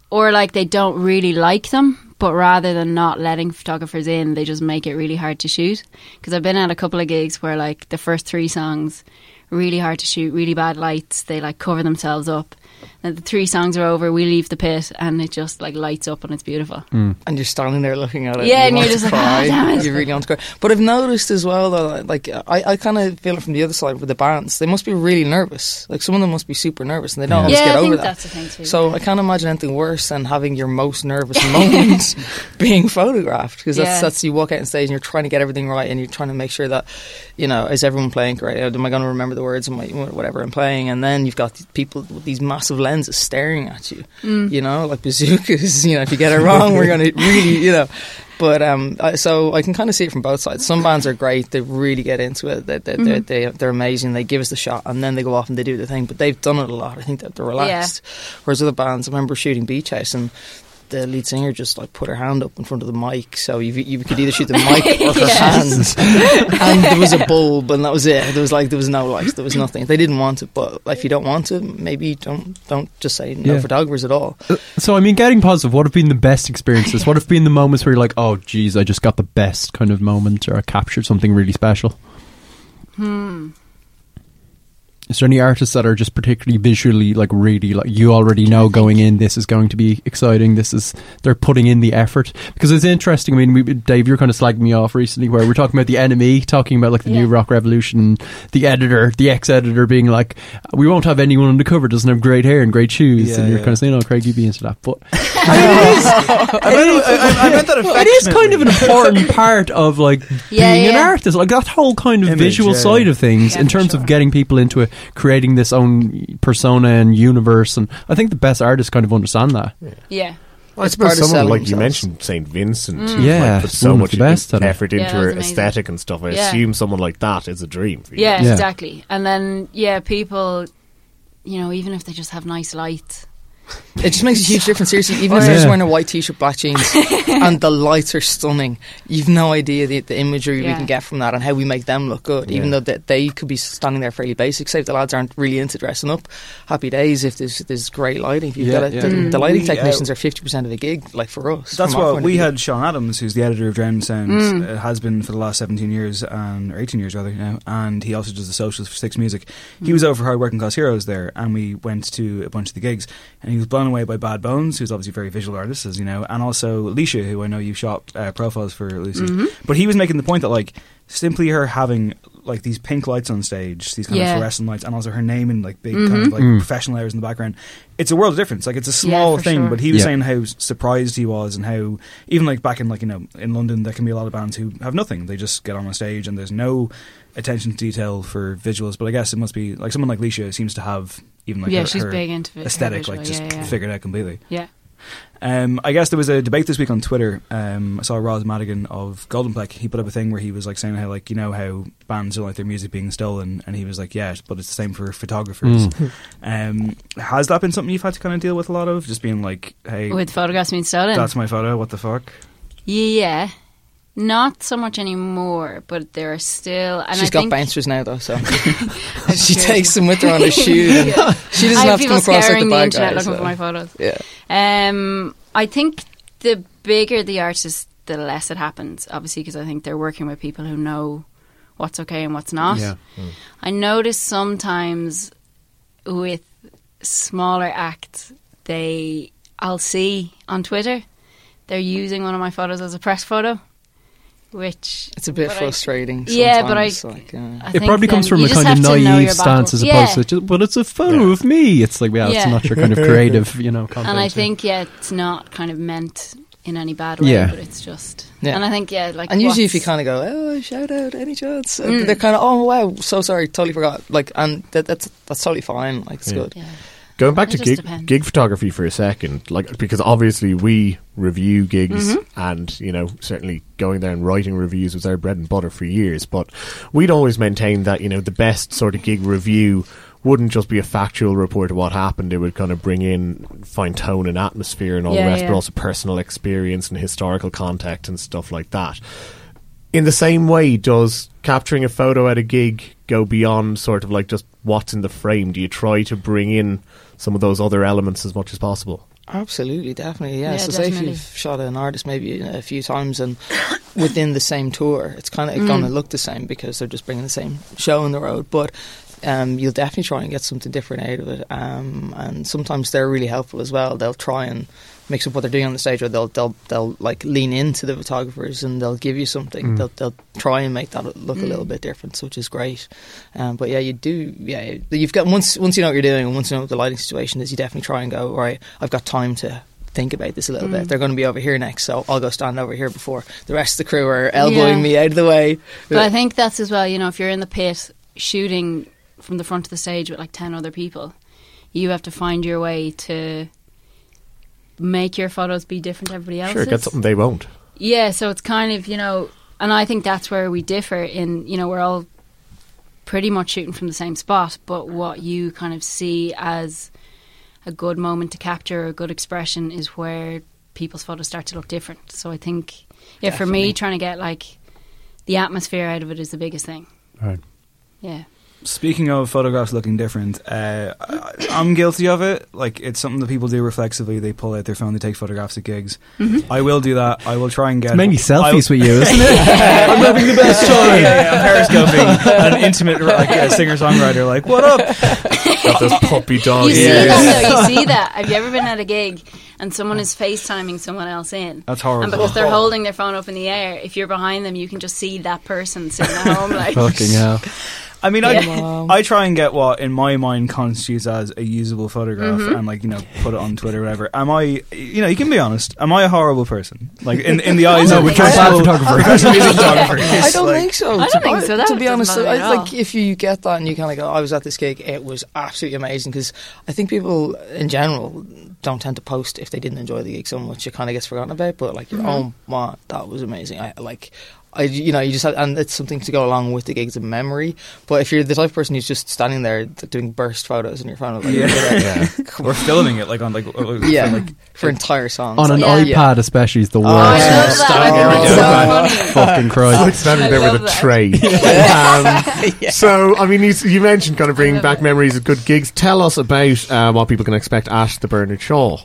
or like they don't really like them. But rather than not letting photographers in, they just make it really hard to shoot. Because I've been at a couple of gigs where like the first three songs really hard to shoot, really bad lights. They like cover themselves up. And the three songs are over, we leave the pit, and it just like lights up and it's beautiful. and you're standing there looking at it. Yeah, you and you're just like, cry. "Ah, damn it." You really want to cry. But I've noticed as well, though, like I, I kind of feel it from the other side with the bands. They must be really nervous. Like some of them must be super nervous, and they don't Yeah. always Yeah, get I over think that. that's the thing too. So I can't imagine anything worse than having your most nervous moments (laughs) being photographed because that's Yeah. that's you walk out on stage and you're trying to get everything right and you're trying to make sure that you know is everyone playing great? Am I going to remember the words of my whatever I'm playing? And then you've got people with these massive lenses staring at you. Mm. You know, like bazookas. (laughs) You know, if you get it wrong, we're going to really you know. But um, I, so I can kind of see it from both sides. Some bands are great; they really get into it. They, they, they, Mhm. they, they're amazing. They give us the shot, and then they go off and they do the thing. But they've done it a lot. I think that they're relaxed. Whereas other bands, I remember shooting Beach House, and the lead singer just like put her hand up in front of the mic, so you you could either shoot the (laughs) mic or her Yes. hands. (laughs) and there was a bulb, and that was it. There was like there was no lights, there was nothing. They didn't want it, but if you don't want it, maybe don't don't just say no Yeah. photographers at all. Uh, So, I mean, getting positive, what have been the best experiences? What have been the moments where you're like, oh, geez, I just got the best kind of moment or I captured something really special? Hmm. Is there any artists that are just particularly visually, like, really, like, you already know going in, this is going to be exciting, this is, they're putting in the effort? Because it's interesting, I mean, we, Dave, you're kind of slagging me off recently where we're talking about the enemy, talking about, like, the new rock revolution, the editor, the ex editor being like, we won't have anyone on the cover doesn't have great hair and great shoes. Yeah, and you're yeah. kind of saying, oh, Craig, you'd be into that. But (laughs) I meant, I, I meant that it is kind of an important part of like Yeah, being an artist, like that whole kind of Image, visual yeah, side yeah. of things Yeah, in terms sure. of getting people into it, creating this own persona and universe. And I think the best artists kind of understand that. Yeah. Well, I suppose someone selling like you mentioned Saint Vincent, Mm. Yeah, like, put so much best at effort into that her amazing. aesthetic and stuff. I Yeah. assume someone like that is a dream for you. Yeah, Yeah. exactly. And then yeah, people, you know, even if they just have nice lights, It just makes a huge difference. Seriously, even if Yeah. they're just wearing a white t-shirt, black jeans, (laughs) and the lights are stunning, you've no idea the, the imagery we can get from that and how we make them look good. Even though they, they could be standing there fairly basic. Say if the lads aren't really into dressing up, happy days. If there's there's great lighting, if you've Yeah, got it, yeah. the, Mm. the lighting We, uh, technicians are fifty percent of the gig. Like for us, That's from our what we had. Sean Adams, who's the editor of Drowned Sound, Mm. uh, has been for the last seventeen years, and or eighteen years rather now, and he also does the socials for Six Music. He was over for Hard Working Class Heroes there, and we went to a bunch of the gigs, and he was blown away by Bad Bones, who's obviously a very visual artist, as you know, and also Alicia, who I know you shot uh, profiles for Lucy. Mm-hmm. But he was making the point that like simply her having like these pink lights on stage, these kind Yeah. of fluorescent lights, and also her name in like big kind of Mhm. like Mm. professional letters in the background. It's a world of difference. Like it's a small for thing, sure. but he was Yeah. saying how surprised he was and how even like back in like you know in London there can be a lot of bands who have nothing. They just get on a stage and there's no attention to detail for visuals. But I guess it must be like someone like Leisha seems to have even like yeah, her, she's her big into vi- aesthetic visual, like just yeah, yeah. figured out completely. Yeah. Um, I guess there was a debate this week on Twitter. Um, I saw Roz Madigan of Golden Plec. He put up a thing where he was like saying how like you know how bands don't like their music being stolen, and he was like, yeah, but it's the same for photographers. Mm. Um, has that been something you've had to kind of deal with a lot of? Just being like, hey, With photographs being stolen. that's my photo. What the fuck? yeah. Not so much anymore, but there are still. And She's I got think, bouncers now though, so (laughs) (laughs) she sure. takes them with her on her shoot. Yeah. She doesn't I have to people come across like the the bad internet guy. looking so. for my photos. Yeah. Um, I think the bigger the artist, the less it happens. Obviously, because I think they're working with people who know what's okay and what's not. Yeah. I notice sometimes with smaller acts, they I'll see on Twitter they're using one of my photos as a press photo, which It's a bit but I- frustrating. yeah, but I, like, uh, I It probably comes from a kind of have to know naive stance as battle. opposed to just, but it's a photo of me. It's like, yeah, Yeah. it's not your kind of (laughs) creative, you know, content. and I think yeah, it's not kind of meant in any bad way, Yeah. but it's just. Yeah. And I think yeah, like and usually, if you kind of go, "Oh, shout out, any chance?" Mm. They're kind of, "Oh, wow, so sorry, totally forgot." Like, and that, that's that's totally fine. Like, it's Yeah. good. Going back It to gig, depends. gig photography for a second, like because obviously we review gigs, Mhm. and you know certainly going there and writing reviews was our bread and butter for years. But we'd always maintained that you know the best sort of gig review wouldn't just be a factual report of what happened. It would kind of bring in fine tone and atmosphere and all Yeah, the rest, yeah. but also personal experience and historical context and stuff like that. In the same way, does capturing a photo at a gig go beyond sort of like just what's in the frame? Do you try to bring in some of those other elements as much as possible? Absolutely, definitely, yeah. Yeah, so, say if you've shot an artist maybe a few times and (coughs) within the same tour, it's kind of Mm. going to look the same because they're just bringing the same show on the road. But um, you'll definitely try and get something different out of it. Um, and sometimes they're really helpful as well. They'll try and mix up what they're doing on the stage, or they'll they'll they'll like lean into the photographers and they'll give you something. Mm. They'll they'll try and make that look a Mm. little bit different, which is great. Um, but yeah, you do. Yeah, you've got once once you know what you're doing and once you know what the lighting situation is, you definitely try and go. All right, I've got time to think about this a little Mm. bit. They're going to be over here next, so I'll go stand over here before the rest of the crew are elbowing Yeah. me out of the way. But I think that's as well. You know, if you're in the pit shooting from the front of the stage with like ten other people, you have to find your way to make your photos be different to everybody else's. Sure, get something they won't. Yeah, so it's kind of, you know, and I think that's where we differ in, you know, we're all pretty much shooting from the same spot, but what you kind of see as a good moment to capture, a good expression is where people's photos start to look different. So I think, yeah, for me, trying to get like the atmosphere out of it is the biggest thing. Right. Yeah. Speaking of photographs looking different, uh, I, I'm guilty of it. Like it's something that people do reflexively. They pull out their phone, they take photographs at gigs. I will do that. I will try and get It's mainly I- selfies with you, isn't it? (laughs) I'm having the best time. yeah, yeah, I'm periscoping an intimate like uh, singer songwriter. Like, what up? Got those puppy dogs. You see Yeah. that though, you see that. Have you ever been at a gig and someone is FaceTiming someone else in? That's horrible. And because they're holding their phone up in the air, if you're behind them, you can just see that person sitting at home like. Fucking hell. I mean, Yeah. I, I try and get what in my mind constitutes as a usable photograph Mhm. and like you know put it on Twitter or whatever. Am I? You know, you can be honest. Am I a horrible person? Like in in the (laughs) eyes of a bad professional- photographer. professional music photographer? I don't think so. I don't To- think so. That to be honest, bother I, like if you get that and you kind of go, "I was at this gig, it was absolutely amazing." Because I think people in general don't tend to post if they didn't enjoy the gig so much. It kind of gets forgotten about. But like, Mhm. oh my, that was amazing. I like. I, you know, you just have, and it's something to go along with the gigs of memory. But if you're the type of person who's just standing there doing burst photos in your phone, like, Yeah. (laughs) Or filming it like on like yeah, for, like for entire songs On an like, iPad, especially, is the worst. Oh, I love that. Stop. I think it's so funny. Fucking Christ. Like standing there I with love a that. tray. (laughs) um, (laughs) So, I mean, you, you mentioned kind of bringing back memories of good gigs. Tell us about uh, what people can expect at the Bernard Shaw.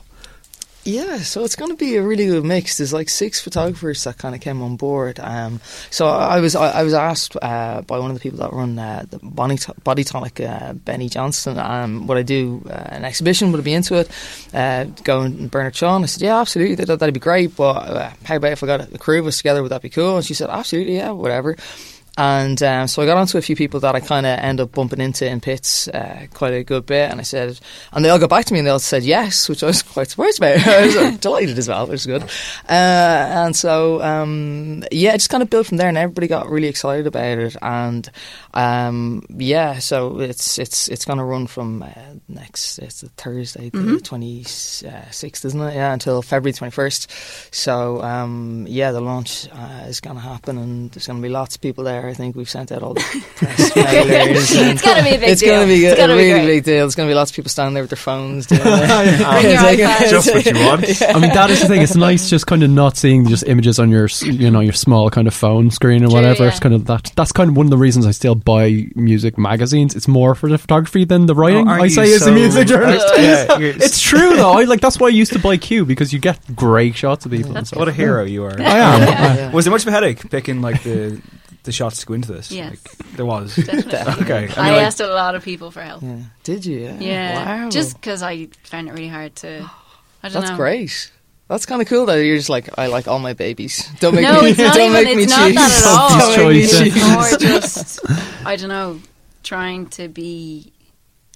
Yeah, so it's going to be a really good mix. There's like six photographers that kind of came on board. Um, so I was I, I was asked uh, by one of the people that run uh, the Body, Bodytonic, uh, Benny Johnston, um, would I do uh, an exhibition? Would I be into it? Uh, go and Bernard Shaw. I said, yeah, absolutely, that, that'd be great. But uh, how about if I got a crew of us together? Would that be cool? And she said, absolutely, yeah, whatever. And um, so I got onto a few people that I kind of end up bumping into in pits uh, quite a good bit. And I said, and they all got back to me and they all said yes, which I was (laughs) quite surprised about. (laughs) I was uh, delighted as well, which is good. Uh, and so, um, yeah, it just kind of built from there and everybody got really excited about it. And um, yeah, so it's it's it's going to run from uh, next, it's a Thursday, the Mhm. 26th, isn't it? Yeah, until February 21st. So um, yeah, the launch uh, is going to happen and there's going to be lots of people there are. I think we've sent out all the (laughs) press mailers. and It's gotta be a big deal. it's deal. Gonna be It's a gotta be a really great. big deal. There's going to be lots of people standing there with their phones. Doing (laughs) it. Bring oh, (laughs) your Just what you want. I mean, that is the thing. It's nice just kind of not seeing just images on your, you know, your small kind of phone screen or True, whatever. yeah. It's kind of that. That's kind of one of the reasons I still buy music magazines. It's more for the photography than the oh, writing. Oh, I you say as a music journalist. Yeah, it's true though. I like that's why I used to buy Q because you get great shots of people. and stuff. What a hero you are. I am. Yeah. Was it much of a headache picking like the the shots to go into this? Yes. Like, there was. (laughs) Definitely. okay. I, I like, asked a lot of people for help. Yeah. Did you? Yeah. Yeah, Wow. just because I found it really hard to. I don't That's know. great. That's kind of cool that you're just like, I like all my babies. Don't make No, me, it's not (laughs) don't even. make me It's not choose. that at all. Don't make me yeah. choose. More (laughs) just, I don't know, trying to be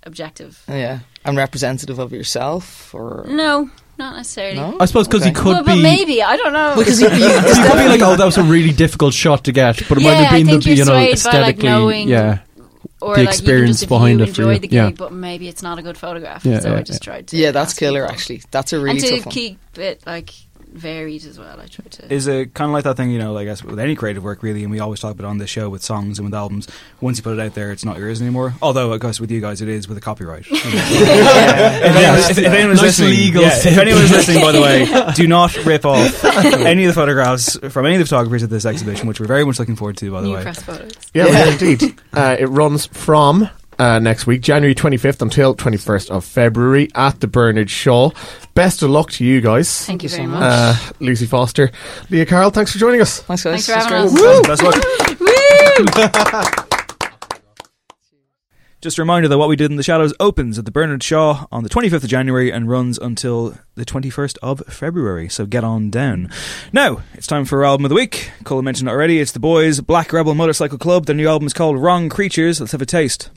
objective. Yeah. And representative of yourself or No, not necessarily. no? I suppose because Okay. he could well, but be. maybe I don't know. Because you, you, He could be like, oh, that was a really difficult shot to get, but it might Yeah, have I been think the you're you know swayed by, like, aesthetically, knowing yeah. or the like experience even just if behind you it for enjoy you. the Yeah. but maybe it's not a good photograph. Yeah, so yeah, I just tried to. yeah, that's killer. people. Actually, that's a really and to one. keep it like varied as well. I tried to. is it kind of like that thing, you know, like I guess with any creative work, really, and we always talk about it on this show with songs and with albums. Once you put it out there, it's not yours anymore. Although, I guess with you guys, it is with a copyright. (laughs) (laughs) You (laughs) know. if, anyone, if, if anyone's Nice listening, yeah, if anyone's listening, by the way, do not rip off any of the photographs from any of the photographers at this exhibition, which we're very much looking forward to. By the New way, press photos. Yeah, we indeed. Uh, it runs from uh, next week, January 25th until 21st of February at the Bernard Shaw. Best of luck to you guys. Thank you you very so much. Uh, Lucy Foster, Leah Carroll, thanks for joining us. Thanks, guys. Thanks for having great. us. best of luck. (laughs) Just a reminder that What We Did in the Shadows opens at the Bernard Shaw on the 25th of January and runs until the 21st of February, so get on down. Now, it's time for our album of the week. Colm mentioned it already, it's The Boys, Black Rebel Motorcycle Club. Their new album is called Wrong Creatures. Let's have a taste of that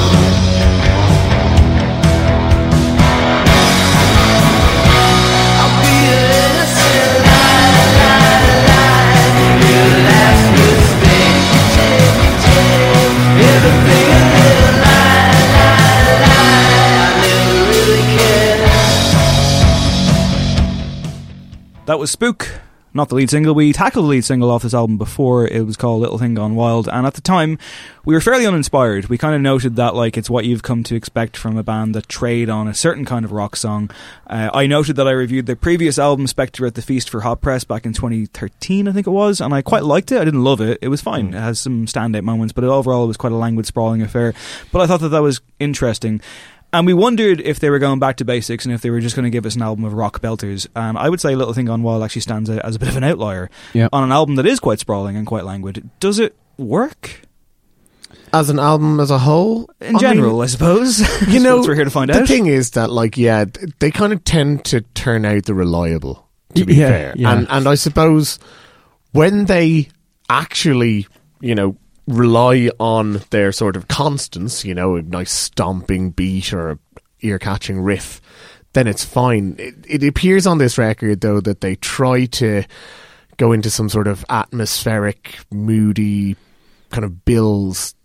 That was Spook, not the lead single. We tackled the lead single off this album before. It was called Little Thing Gone Wild, and at the time, we were fairly uninspired. We kind of noted that like it's what you've come to expect from a band that trade on a certain kind of rock song. Uh, I noted that I reviewed their previous album, Spectre at the Feast for Hot Press, back in 2013, I think it was, and I quite liked it. I didn't love it. It was fine. It has some standout moments, but overall, it was quite a languid, sprawling affair. But I thought that that was interesting. And we wondered if they were going back to basics and if they were just going to give us an album of rock belters. And I would say Little Thing Gone Wild actually stands out as a bit of an outlier Yeah. on an album that is quite sprawling and quite languid. Does it work As an album as a whole, in I general? mean, I suppose (laughs) you know, we're here to find the out. thing is that, like, yeah, they kind of tend to turn out the reliable. To be Yeah, fair, yeah. and and I suppose when they actually, you know, rely on their sort of constants, you know, a nice stomping beat or a ear-catching riff, then it's fine. It, it appears on this record though that they try to go into some sort of atmospheric, moody kind of bills.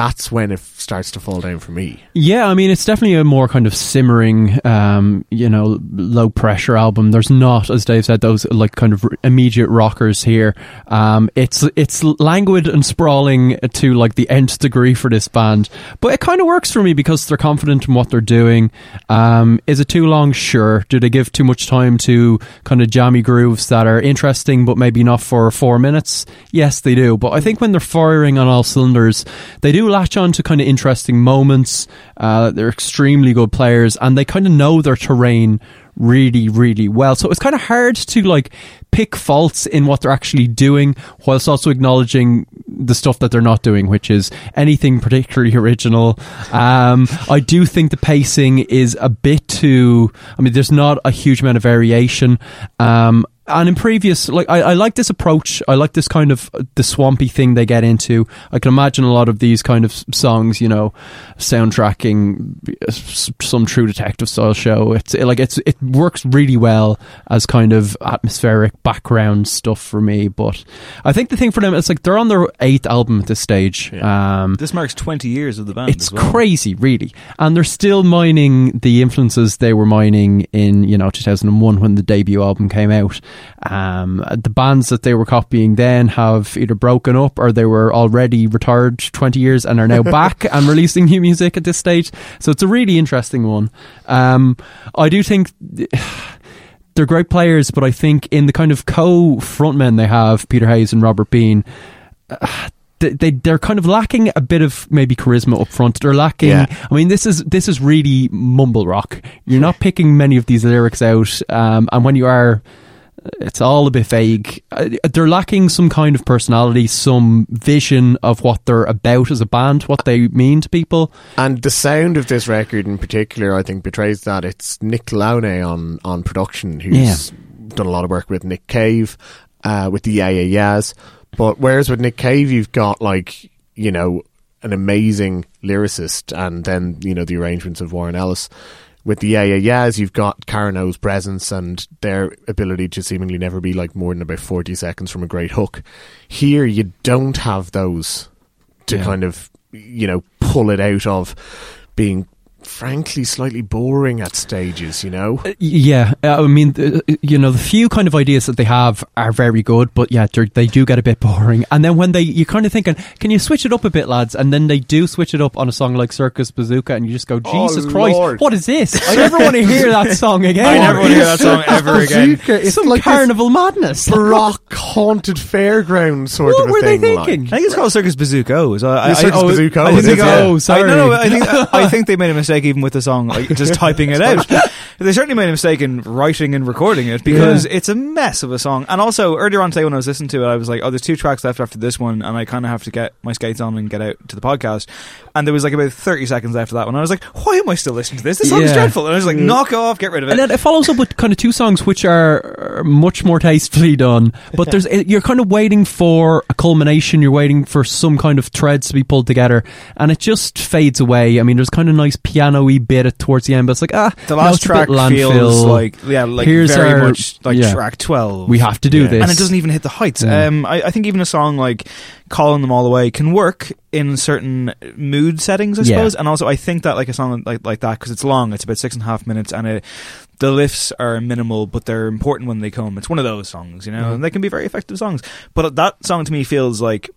That's when it starts to fall down for me. Yeah, I mean, it's definitely a more kind of simmering, um, you know, low pressure album. There's not, as Dave said, those like kind of immediate rockers here. Um, it's it's languid and sprawling to like the nth degree for this band, but it kind of works for me because they're confident in what they're doing. Um, is it too long? Sure. Do they give too much time to kind of jammy grooves that are interesting but maybe not for four minutes? Yes, they do. But I think when they're firing on all cylinders, they do latch on to kind of interesting moments. Uh, they're extremely good players and they kind of know their terrain really, really well. So it's kind of hard to like pick faults in what they're actually doing whilst also acknowledging the stuff that they're not doing, which is anything particularly (laughs) original. Um, I do think the pacing is a bit too, I mean, there's not a huge amount of variation. Um, and in previous, like I, I like this approach. I like this kind of uh, the swampy thing they get into. I can imagine a lot of these kind of songs, you know, soundtracking uh, some True Detective style show. It's it, like it's it works really well as kind of atmospheric background stuff for me. But I think the thing for them, it's like they're on their eighth album at this stage. Um, This marks 20 years of the band. it's as well. crazy, really, and they're still mining the influences they were mining in you know 2001 when the debut album came out. Um, the bands that they were copying then have either broken up or they were already retired 20 years and are now (laughs) back and releasing new music at this stage. So it's a really interesting one. Um, I do think. (sighs) They're great players, but I think in the kind of co frontmen they have, Peter Hayes and Robert Been, (sighs) they, they they're kind of lacking a bit of maybe charisma up front. They're lacking. Yeah. I mean, this is this is really mumble rock. You're not picking many of these lyrics out, um, and when you are, it's all a bit vague. Uh, They're lacking some kind of personality, some vision of what they're about as a band, what they mean to people. And the sound of this record in particular, I think, betrays that. It's Nick Launay on, on production, who's done a lot of work with Nick Cave, uh, with the Yeah Yeah Yeahs. But whereas with Nick Cave, you've got, like, you know, an amazing lyricist and then, you know, the arrangements of Warren Ellis. With the Yeah Yeah Yeahs, you've got Karen O's presence and their ability to seemingly never be, like, more than about 40 seconds from a great hook. Here, you don't have those to Yeah. kind of you know pull it out of being frankly slightly boring at stages you know Yeah, uh, I mean, uh, you know, the few kind of ideas that they have are very good, but yeah, they're- do get a bit (laughs) boring. And then when they, you're kind of thinking, can you switch it up a bit, lads? And then they do switch it up on a song like Circus Bazooka, and you just go, Oh, Jesus Christ, Lord. what is this? (laughs) I never want to hear that song again. I never want to hear that song (laughs) ever again. Bazooka, it's Some like carnival madness. this baroque haunted fairground sort What of a were they thinking? like. I think it's called Circus Bazooka. So I, I, Circus I, Bazooka, I it think is, they- yeah. Oh, sorry. I, no, no, I think I think they made a mistake even with the song, like (laughs) just typing it out. They certainly made a mistake in writing and recording it because it's a mess of a song. And also earlier on today when I was listening to it, I was like, "Oh, there's two tracks left after this one, and I kind of have to get my skates on and get out to the podcast." And there was like about 30 seconds after that one. I was like, "Why am I still listening to this? This song is dreadful." And I was like, mm. "Knock off, get rid of it." And then it follows up with kind of two songs which are much more tastefully done. But there's (laughs) you're kind of waiting for a culmination. You're waiting for some kind of threads to be pulled together, and it just fades away. I mean, there's kind of nice piano-y bit towards the end, but it's like ah, the last bit track feels like yeah, like Here's very our- much like yeah. track 12. we have to do Yeah. this, and it doesn't even hit the heights. Yeah. Um, I, I think even a song like "Calling Them All Away" can work in certain mood settings, I suppose. And also, I think that like a song like like that because it's long, it's about six and a half minutes, and it, the lifts are minimal, but they're important when they come. It's one of those songs, you know, Mm-hmm. and they can be very effective songs. But that song to me feels like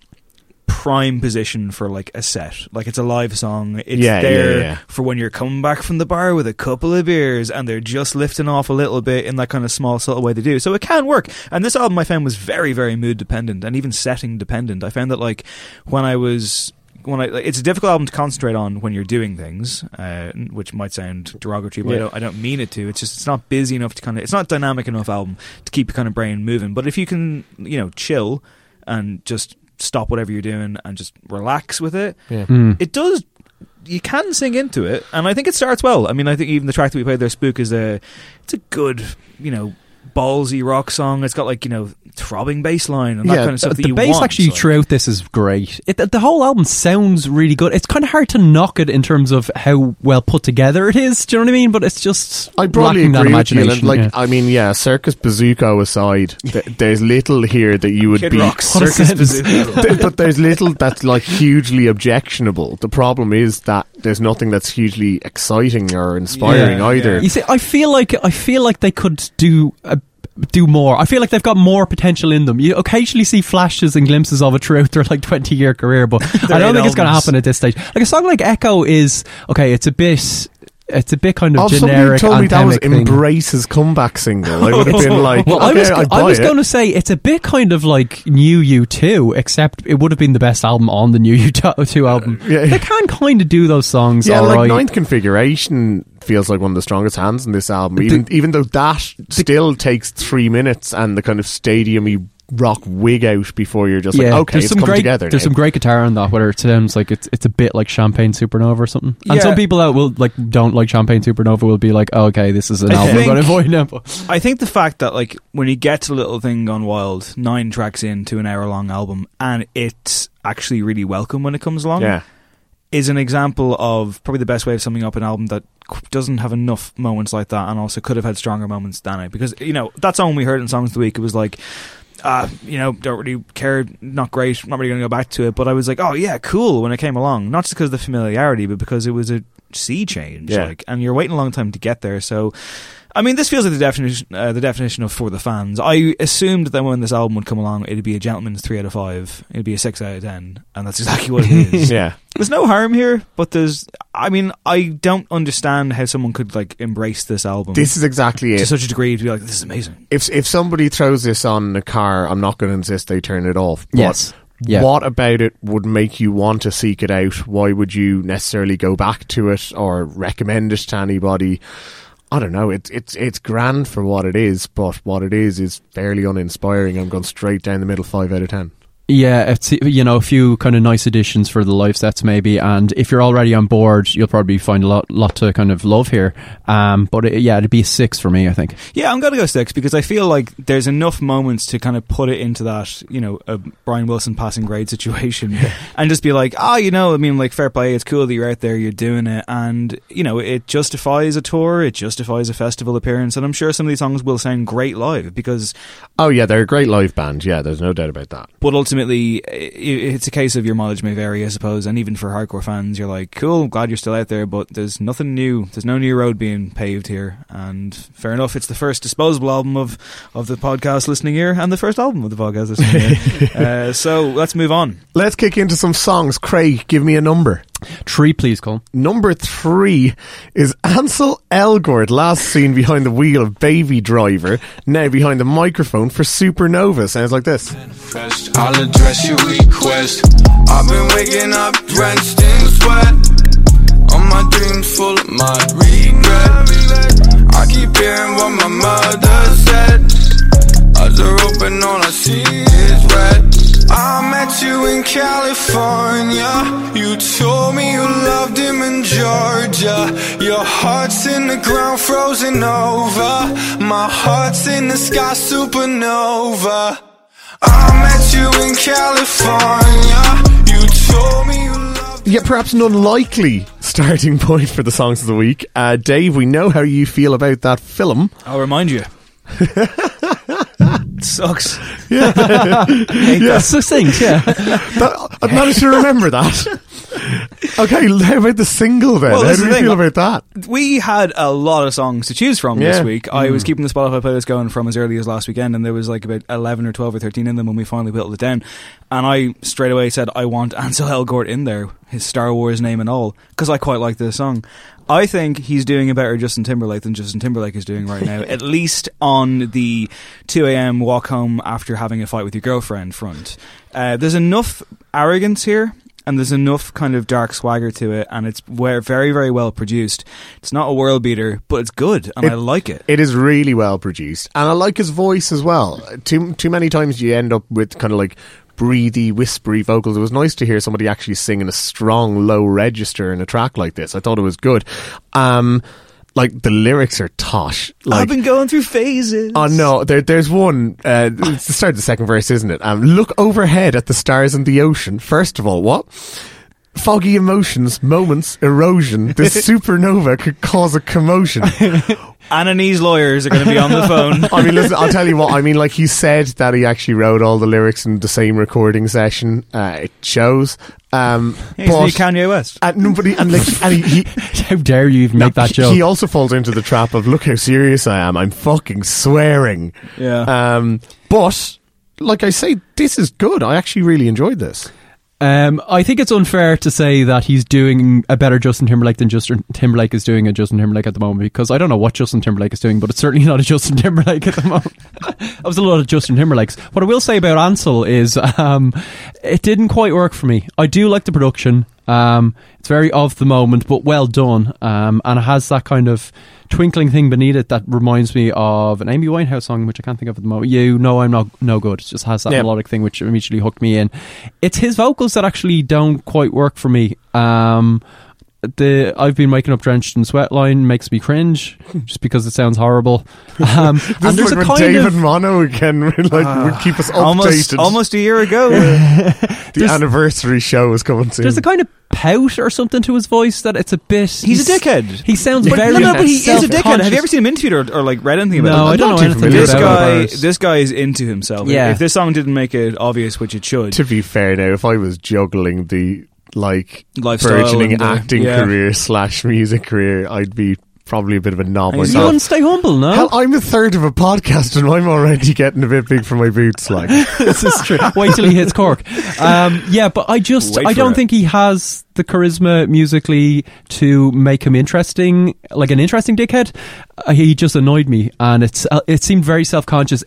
prime position for like a set like it's a live song it's Yeah, yeah, there yeah. for when you're coming back from the bar with a couple of beers and they're just lifting off a little bit in that kind of small subtle way they do so it can work and this album i found was very very mood dependent and even setting dependent i found that like when i was when I, it's a difficult album to concentrate on when you're doing things, uh, which might sound derogatory, but I, don't, I don't mean it to. It's just it's not busy enough to kind of it's not dynamic enough album to keep your kind of brain moving. But if you can, you know, chill and just stop whatever you're doing and just relax with it, Yeah. Mm. it does you can sing into it and i think it starts well i mean i think even the track that we played there spook is a it's a good you know ballsy rock song it's got like you know throbbing bass line and that Yeah, kind of stuff uh, that the you bass want, actually so. throughout this is great. It, the whole album sounds really good. It's kind of hard to knock it in terms of how well put together it is. Do you know what I mean? But it's just I broadly lacking that agree with you. imagination. Like, yeah. I mean, yeah, Circus Bazooka aside, (laughs) th- there's little here that you would Kid be. Rock, Circus. Bazooka. (laughs) But there's little that's like hugely objectionable. The problem is that there's nothing that's hugely exciting or inspiring Yeah, either. You see, I feel like I feel like they could do a, do more. I feel like they've got more potential in them. You occasionally see flashes and glimpses of it throughout their like twenty year career, but (laughs) I don't think it's going to happen at this stage. Like a song like Echo is okay. It's a bit. It's a bit kind of Oh, if somebody generic. told me that was thing. Embrace's comeback single, I would have been (laughs) like, Well, I okay, was, I'd I was going to say it's a bit kind of like New U2, except it would have been the best album on the New U2 uh, album. yeah. They can kind of do those songs Yeah, like right. Ninth Configuration feels like one of the strongest hands in this album. Even even though that still takes three minutes and the kind of stadiumy rock wig out before you're just like, okay, there's it's some come great, together. There's now. some great guitar on that. Whether it sounds like it's it's a bit like Champagne Supernova or something, and Yeah. some people that will like don't like Champagne Supernova will be like, oh, okay, this is an I album I'm think- going to avoid now. I think the fact that like when you get to Little Thing Gone Wild, nine tracks into an hour long album, and it's actually really welcome when it comes along, Yeah. is an example of probably the best way of summing up an album that doesn't have enough moments like that, and also could have had stronger moments than it. Because you know that song we heard in Songs of the Week, it was like. Uh, you know, don't really care, not great, not really going to go back to it, but I was like, oh yeah, cool when it came along. Not just because of the familiarity, but because it was a sea change. Yeah. Like, and you're waiting a long time to get there. So, I mean, this feels like the definition, uh, the definition of for the fans. I assumed that when this album would come along, it'd be a gentleman's three out of five. It'd be a six out of ten, and that's exactly what it is. (laughs) yeah. There's no harm here, but there's. I mean, I don't understand how someone could like embrace this album. This is exactly it to such a degree to be like, this is amazing. If if somebody throws this on in a car, I'm not going to insist they turn it off. But Yes. Yeah. What about it would make you want to seek it out? Why would you necessarily go back to it or recommend it to anybody? I don't know. It's it's it's grand for what it is, but what it is is fairly uninspiring. I'm going straight down the middle, five out of ten. Yeah, it's you know a few kind of nice additions for the live sets maybe, and if you're already on board, you'll probably find a lot lot to kind of love here. Um, but it, yeah, it'd be a six for me, I think. Yeah, I'm gonna go six because I feel like there's enough moments to kind of put it into that, you know, a Brian Wilson passing grade situation, (laughs) and just be like, ah, you know, I mean, like fair play. It's cool that you're out there, you're doing it, and you know, it justifies a tour, it justifies a festival appearance, and I'm sure some of these songs will sound great live because, Oh yeah, they're a great live band. Yeah, there's no doubt about that. but ultimately, it's a case of your mileage may vary, I suppose, and even for hardcore fans, you're like, cool, glad you're still out there, but there's nothing new, there's no new road being paved here, and fair enough, it's the first disposable album of of the podcast listening ear, and the first album of the podcast listening ear. (laughs) uh, so let's move on. Let's kick into some songs. Craig, give me a number. Three, please, Colm. Number three is Ansel Elgort, last seen behind the wheel of Baby Driver, now behind the microphone for Supernova. Sounds like this. I'll address your request. I've been waking up drenched in sweat. On my dreams full of my regret. I keep hearing what my mother said. Eyes are open, all I see is red. I met you in California. You told me you loved him in Georgia. Your heart's in the ground, frozen over. My heart's in the sky, supernova. I met you in California. You told me you loved Yeah, perhaps an unlikely starting point for the songs of the week. Uh, Dave, we know how you feel about that film. I'll remind you. (laughs) sucks. Yeah. (laughs) succinct. Yeah, (laughs) That- I've managed to remember that. Okay, how about the single then? Well, how do you feel about that? We had a lot of songs to choose from Yeah. this week. I was mm. keeping the Spotify playlist going from as early as last weekend, and there was like about 11 or 12 or 13 in them when we finally whittled it down. And I straight away said, I want Ansel Elgort in there, his Star Wars name and all, because I quite like this song. I think he's doing a better Justin Timberlake than Justin Timberlake is doing right now, (laughs) at least on the 2 a.m. walk home after having a fight with your girlfriend front. Uh, there's enough arrogance here and there's enough kind of dark swagger to it, and it's very, very well produced. It's not a world beater, but it's good, and I like it. It is really well produced, and I like his voice as well. Too too many times you end up with kind of like breathy, whispery vocals. It was nice to hear somebody actually singing a strong, low register in a track like this. I thought it was good. Um, like the lyrics are tosh. Like, I've been going through phases. Oh no, there, there's one. Uh, it's the start of the second verse, isn't it? Um, look overhead at the stars and the ocean. First of all, what? Foggy emotions, moments, erosion. This (laughs) supernova could cause a commotion. (laughs) Ananese lawyers are going to be on the phone. (laughs) I mean, listen, I'll tell you what. I mean, like he said that he actually wrote all the lyrics in the same recording session. Uh, it shows. Um, He's but Kanye West. and nobody, and like, and he, he, how dare you even make that joke? He also falls into the trap of look how serious I am. I'm fucking swearing. Yeah. Um, but like I say, this is good. I actually really enjoyed this. Um, I think it's unfair to say that he's doing a better Justin Timberlake than Justin Timberlake is doing a Justin Timberlake at the moment because I don't know what Justin Timberlake is doing, but it's certainly (laughs) not a Justin Timberlake at the moment. (laughs) that was a lot of Justin Timberlakes. What I will say about Ansel is um, it didn't quite work for me. I do like the production. Um, it's very of the moment, but well done. Um, and it has that kind of twinkling thing beneath it that reminds me of an Amy Winehouse song, which I can't think of at the moment. You know, I'm not no good. It just has that melodic thing, which immediately hooked me in. It's his vocals that actually don't quite work for me. Um, the I've been making up drenched in sweat line makes me cringe (laughs) just because it sounds horrible. (laughs) Um, This and is there's like a when kind David of Mono again, (laughs) like would keep us updated. almost almost a year ago. the there's- anniversary show is coming soon. there's a kind of pout or something to his voice that it's a bit. He's a dickhead. He sounds But, very. no, no, but he is a dickhead. Have you ever seen him interviewed or, or like read anything about No, him? I don't not know anything familiar This about guy, it. this guy is into himself. Yeah. If this song didn't make it obvious, which it should, to be fair now, if I was juggling the like Lifestyle burgeoning the- acting yeah. career slash music career, I'd be probably a bit of a knob And You stay humble, no. Hell, I'm a third of a podcast and I'm already getting a bit big for my boots. Like, (laughs) this is true. Wait till he hits Cork. Um, yeah, but I just Wait I don't it. think he has the charisma musically to make him interesting, like an interesting dickhead. Uh, he just annoyed me, and it's uh, it seemed very self conscious.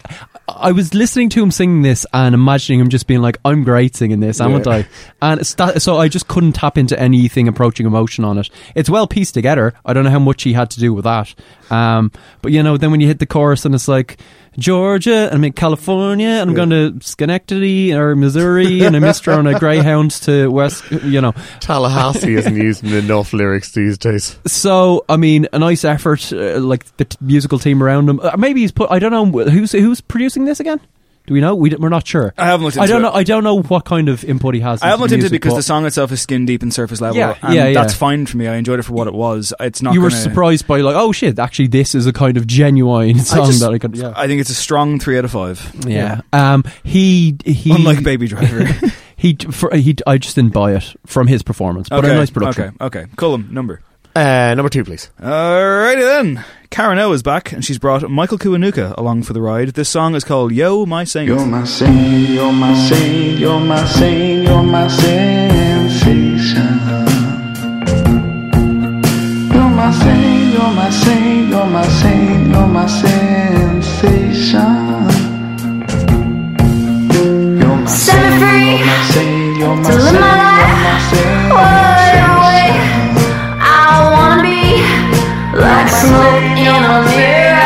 I was listening to him singing this and imagining him just being like, "I'm great singing this, haven't Yeah. I?" And that, so I just couldn't tap into anything approaching emotion on it. It's well pieced together. I don't know how much he had to do with that, um, but you know, then when you hit the chorus and it's like. Georgia, and I'm in California, and I'm going to Schenectady or Missouri, and I missed on a Greyhound to West, you know. Tallahassee isn't (laughs) using enough lyrics these days. So, I mean, a nice effort, uh, like the t- musical team around him. Uh, maybe he's put. I don't know who's who's producing this again. Do we know? We we're not sure. I haven't looked Into I don't it. know. I don't know what kind of input he has. I haven't looked the into it because the song itself is skin deep and surface level. Yeah, and yeah, yeah. that's fine for me. I enjoyed it for what it was. It's not. you were gonna- surprised by like, oh shit! Actually, this is a kind of genuine (laughs) song just- that I could. Yeah. I think it's a strong three out of five. Yeah. Um. He he. Unlike Baby Driver. (laughs) he for, he. I just didn't buy it from his performance, but okay. a nice production. Okay. Okay. Colm number. Uh, number two, please. Alrighty then. Karen O is back and she's brought Michael Kiwanuka along for the ride. This song is called Yo My Saint. You're my saint, you're my saint, you're my saint, you're my sensation. You're my saint, you're my saint, you're my saint, you're my sensation. You're my Set me saint, free you're my saint, you're my saint, you're my Way like smoke in a mirror.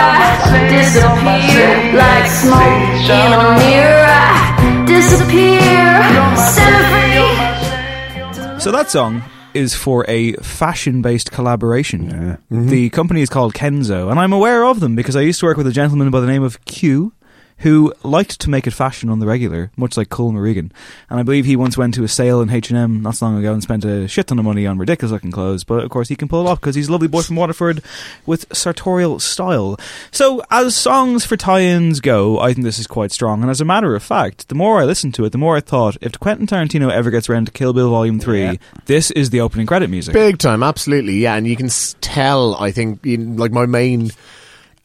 Disappear like smoke in a mirror. Disappear. Set free. So that song is for a fashion-based collaboration. The company is called Kenzo, and I'm aware of them because I used to work with a gentleman by the name of Q, who liked to make it fashion on the regular, much like Cole Regan. And I believe he once went to a sale in H&M not so long ago and spent a shit ton of money on ridiculous-looking clothes, but of course he can pull it off because he's a lovely boy from Waterford with sartorial style. So as songs for tie-ins go, I think this is quite strong. And as a matter of fact, the more I listened to it, the more I thought, if Quentin Tarantino ever gets around to Kill Bill Volume 3, this is the opening credit music. Big time, absolutely, yeah. And you can tell, I think, in, like my main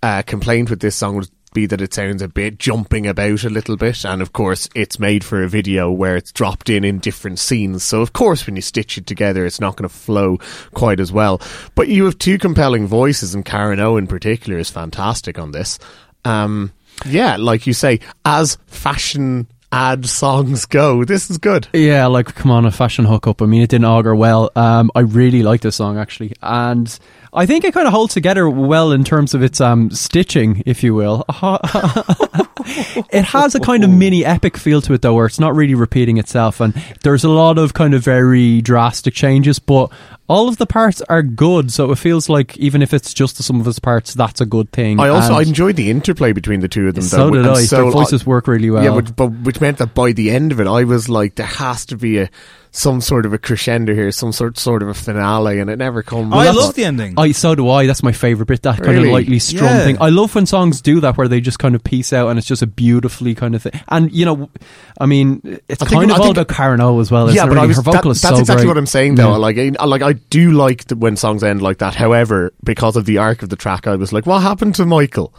uh, complaint with this song would be that it sounds a bit jumping about a little bit. And of course, it's made for a video where it's dropped in in different scenes. So of course, when you stitch it together, it's not going to flow quite as well. But you have two compelling voices, and Karen O in particular is fantastic on this. Um, yeah, like you say, as fashion ad songs go, this is good. Yeah, like come on, a fashion hookup. I mean, it didn't augur well. Um, I really like this song actually, and I think it kind of holds together well in terms of its um stitching, if you will. (laughs) it has a kind of mini epic feel to it, though, where it's not really repeating itself, and there's a lot of kind of very drastic changes, but all of the parts are good. So it feels like even if it's just the sum of its parts, that's a good thing. I also I enjoyed the interplay between the two of them. So though, did and I. Their voices work really well. Yeah, but, but which meant that by the end of it, I was like, there has to be a some sort of a crescendo here, some sort sort of a finale, and it never comes. I that's- love the ending. I so do I. That's my favorite bit. That kind Really? of lightly strum Yeah. thing. I love when songs do that, where they just kind of piece out, and it's just a beautifully kind of thing. And you know, I mean, it's I think- kind of I all think- about Karen O as well. Isn't yeah, it, but I really? was her vocal that- is that's so exactly great. what I'm saying though. Yeah. Like, I, like I do like the, when songs end like that. However, because of the arc of the track, I was like, what happened to Michael?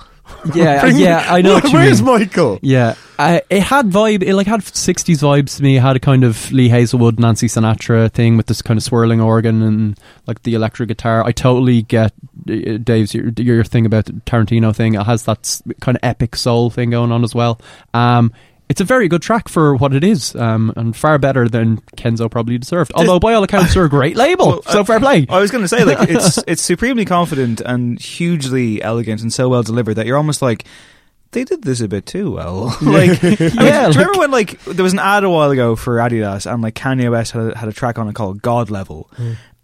Yeah, (laughs) Bring- yeah, I know. you Where's. Michael? Yeah, uh, it had vibe. It like had '60s vibes to me. It had a kind of Lee Hazlewood, Nancy Sinatra thing with this kind of swirling organ and like the electric guitar. I totally get uh, Dave's your, your thing about the Tarantino thing. It has that kind of epic soul thing going on as well. Um, it's a very good track for what it is, um, and far better than Kenzo probably deserved. Although, by all accounts, they're a great label, Well, so I- fair play. I was going to say, like, it's (laughs) it's supremely confident and hugely elegant and so well delivered that you're almost like. They did this a bit too well. (laughs) like, (laughs) I mean, do you remember when like there was an ad a while ago for Adidas and like Kanye West had a, had a track on it called God Level,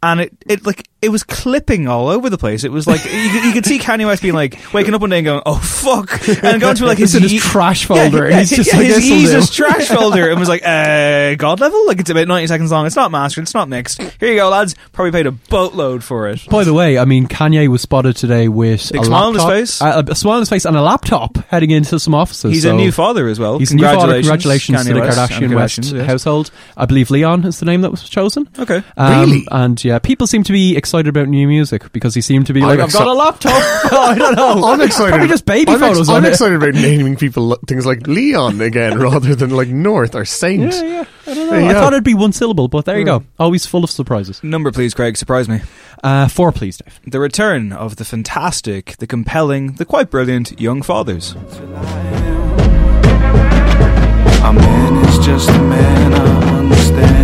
and it, it like it was clipping all over the place. It was like you, could- you could see Kanye West being like waking up one day and going, "Oh fuck," and going to like his, his trash folder, and yeah, he's just yeah, like, his "This'll trash (laughs) folder, and was like, uh, "God level." Like it's about ninety seconds long. It's not mastered. It's not mixed. Here you go, lads. Probably paid a boatload for it. By the way, I mean Kanye was spotted today with Big a smile on his face. uh, a smile on his face, and a laptop heading into some offices. He's so a new father as well. He's a new father. Congratulations, Congratulations to the West Kardashian West Kardashians, yes. household. I believe Leon is the name that was chosen. Okay. Um, Really? And yeah, people seem to be excited about new music because he seemed to be like, I'm "I've got a laptop." (laughs) I don't know. (laughs) I'm excited. Probably just baby I'm ex- photos I'm on it. excited about (laughs) naming people things like Leon again rather than like North or Saint. Yeah, yeah. I don't There know. you I go. thought it'd be one syllable, but there you go. Always full of surprises. Number, please, Craig. Surprise me. Uh, four, please, Dave. The return of the fantastic, the compelling, the quite brilliant Young Fathers. A man is just a man, I understand.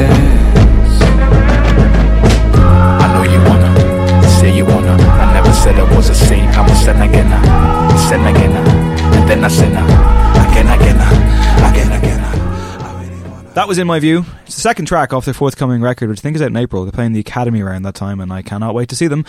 Dance. I know you wanna, say you wanna. I never said I was a saint, I'm a sin again, sin again, and then I sin again, again, again, again. That was in my view. It's the second track off their forthcoming record, which I think is out in April. They're playing the Academy around that time, and I cannot wait to see them.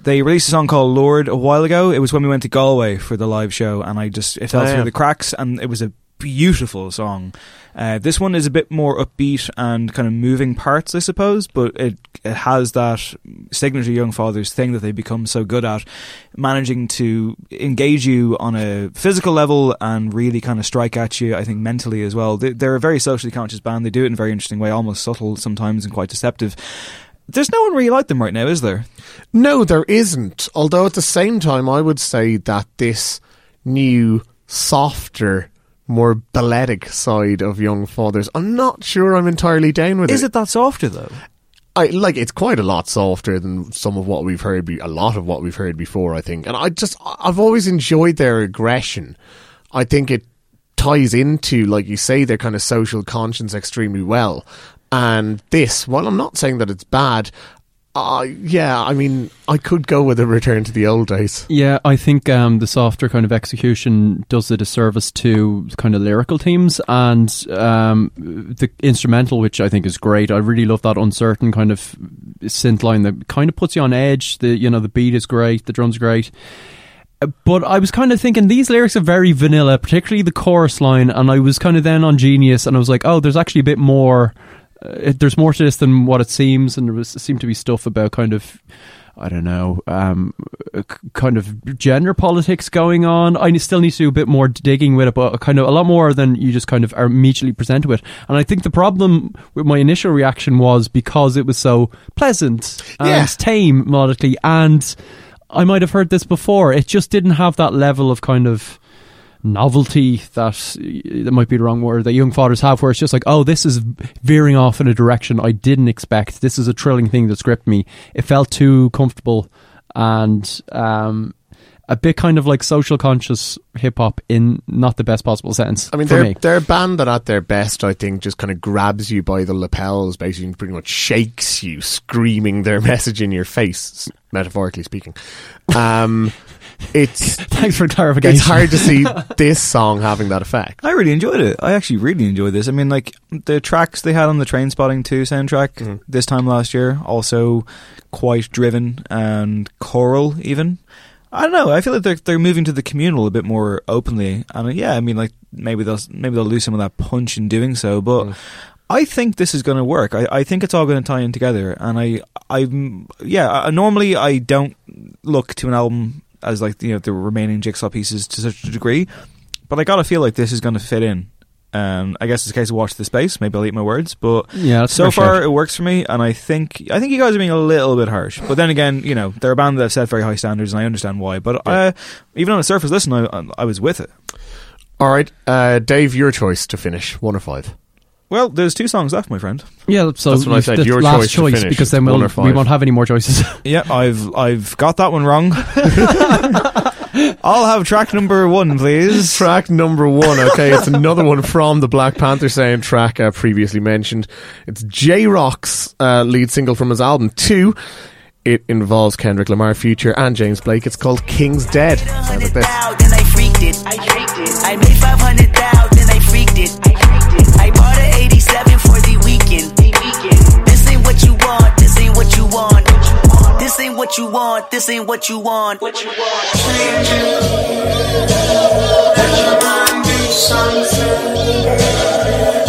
They released a song called Lord a while ago. It was when we went to Galway for the live show, and I just it fell Oh, yeah. through the cracks, and it was a beautiful song. Uh, this one is a bit more upbeat and kind of moving parts, I suppose, but it it has that signature Young Fathers thing that they become so good at, managing to engage you on a physical level and really kind of strike at you. I think mentally as well. They, they're a very socially conscious band. They do it in a very interesting way, almost subtle sometimes and quite deceptive. There's no one really like them right now, is there? No, there isn't. Although at the same time, I would say that this new, softer, more balletic side of Young Fathers, I'm not sure I'm entirely down with Is it. it that softer though? I like it's quite a lot softer than some of what we've heard. Be- a lot of what we've heard before, I think. And I just I've always enjoyed their aggression. I think it ties into, like you say, their kind of social conscience extremely well. And this, while I'm not saying that it's bad, uh, yeah, I mean, I could go with a return to the old days. Yeah, I think um, the softer kind of execution does a disservice to kind of lyrical themes and um, the instrumental, which I think is great. I really love that uncertain kind of synth line that kind of puts you on edge. The you know the beat is great, the drums great. But I was kind of thinking these lyrics are very vanilla, particularly the chorus line, and I was kind of then on Genius, and I was like, oh, there's actually a bit more. Uh, it, there's more to this than what it seems, and there was seemed to be stuff about kind of I don't know, um, uh, kind of gender politics going on. I still need to do a bit more digging with it, but kind of a lot more than you just kind of are immediately presented with. And I think the problem with my initial reaction was because it was so pleasant and Yeah. tame melodically, and I might have heard this before. It just didn't have that level of kind of novelty that that might be the wrong word that young fathers have where it's just like oh this is veering off in a direction I didn't expect. This is a thrilling thing that's gripped me. It felt too comfortable and um a bit kind of like social conscious hip hop in not the best possible sense I mean, they're, me. they're a band that at their best, I think, just kind of grabs you by the lapels, basically, and pretty much shakes you, screaming their (laughs) message in your face, metaphorically speaking. Um, it's (laughs) thanks for clarification it's hard to see this song having that effect. I really enjoyed it. I actually really enjoyed this. I mean, like the tracks they had on the Trainspotting 2 soundtrack Mm. this time last year, also quite driven and choral, even. I don't know. I feel like they're they're moving to the communal a bit more openly, and uh, yeah, I mean, like maybe they'll maybe they'll lose some of that punch in doing so, but. I think this is going to work. I, I think it's all going to tie in together, and I, I, yeah. I, normally, I don't look to an album as like you know the remaining jigsaw pieces to such a degree, but I gotta feel like this is going to fit in. Um, I guess it's a case of watch the space. Maybe I'll eat my words, but Yeah, so far it works for me, and I think I think you guys are being a little bit harsh. But then again, you know they're a band that have set very high standards, and I understand why. But uh, even on the surface, listen, I, I was with it. All right, uh, Dave, your choice to finish one or five. Well, there's two songs left, my friend. Yeah, so That's what I said, the your last choice choice finish. because then we'll, we won't have any more choices. (laughs) (laughs) Yeah, I've I've got that one wrong. (laughs) I'll have track number one, please. Track number one, okay, it's another one from the Black Panther soundtrack uh, previously mentioned. It's Jay Rock's uh, lead single from his album Two. It involves Kendrick Lamar, Future, and James Blake. It's called King's Dead. What you want. This ain't what you want. What you want? Red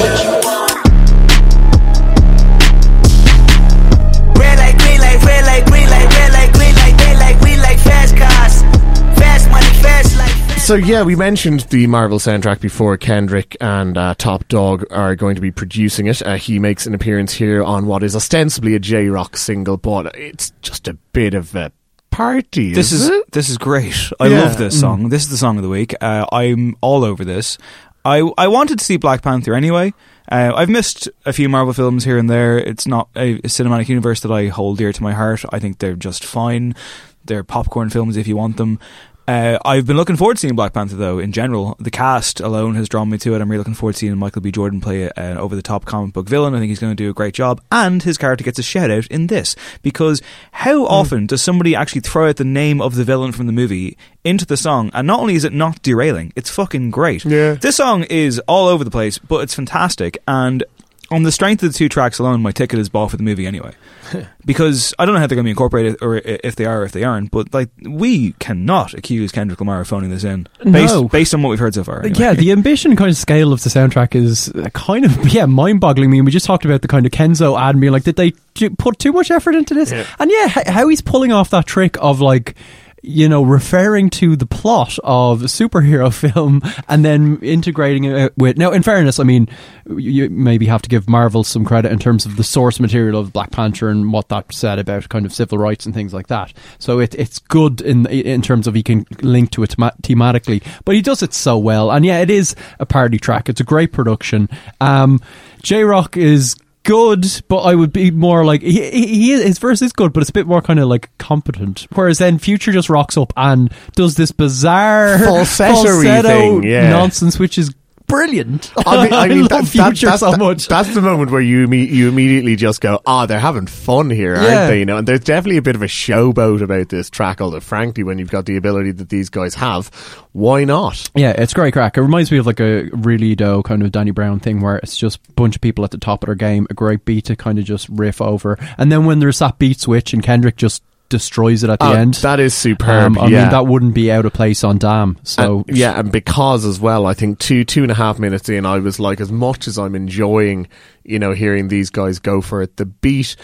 So yeah, we mentioned the Marvel soundtrack before. Kendrick and uh, Top Dawg are going to be producing it. Uh, he makes an appearance here on what is ostensibly a Jay Rock single, but it's just a bit of a party. This is it? this is great. I Yeah. love this song. This is the song of the week. Uh, I'm all over this. I I wanted to see Black Panther anyway. Uh, I've missed a few Marvel films here and there. It's not a, a cinematic universe that I hold dear to my heart. I think they're just fine. They're popcorn films if you want them. Uh, I've been looking forward to seeing Black Panther though. In general, the cast alone has drawn me to it. I'm really looking forward to seeing Michael B. Jordan play an over the top comic book villain. I think he's going to do a great job, and his character gets a shout out in this because how often does somebody actually throw out the name of the villain from the movie into the song? And not only is it not derailing, it's fucking great. Yeah. This song is all over the place, but it's fantastic. And on the strength of the two tracks alone, my ticket is bought for the movie anyway. (laughs) because I don't know how they're going to be incorporated, or if they are, or if they aren't. But like, we cannot accuse Kendrick Lamar of phoning this in, based No. based on what we've heard so far. anyway. Yeah, the (laughs) ambition kind of scale of the soundtrack is uh, kind of yeah mind-boggling. I mean, we just talked about the kind of Kenzo ad and being like, did they put too much effort into this? And yeah, how he's pulling off that trick of like. You know, referring to the plot of a superhero (laughs) film and then integrating it with. Now, in fairness, I mean, you maybe have to give Marvel some credit in terms of the source material of Black Panther and what that said about kind of civil rights and things like that. So it, it's good in in terms of he can link to it thematically, but he does it so well. And yeah, it is a party track. It's a great production. Um, Jay Rock is good, but I would be more like he, he, he is- his verse is good, but it's a bit more kind of like competent. Whereas then Future just rocks up and does this bizarre Falsetto-y falsetto thing, yeah. nonsense, which is brilliant. (laughs) I mean, I mean love that, that- Future that's, so that- much. that's the moment where you you immediately just go, "Ah, they're having fun here, aren't Yeah. they?" You know, and there's definitely a bit of a showboat about this track. Although, frankly, when you've got the ability that these guys have, why not? Yeah, it's great crack. It reminds me of like a really dough kind of Danny Brown thing where it's just a bunch of people at the top of their game, a great beat to kind of just riff over. And then when there's that beat switch and Kendrick just destroys it at the Oh, end. that is superb. Um, I yeah. mean, that wouldn't be out of place on DAMN. So And- yeah, and because as well, I think two two and a half minutes in, I was like, as much as I'm enjoying, you know, hearing these guys go for it, the beat,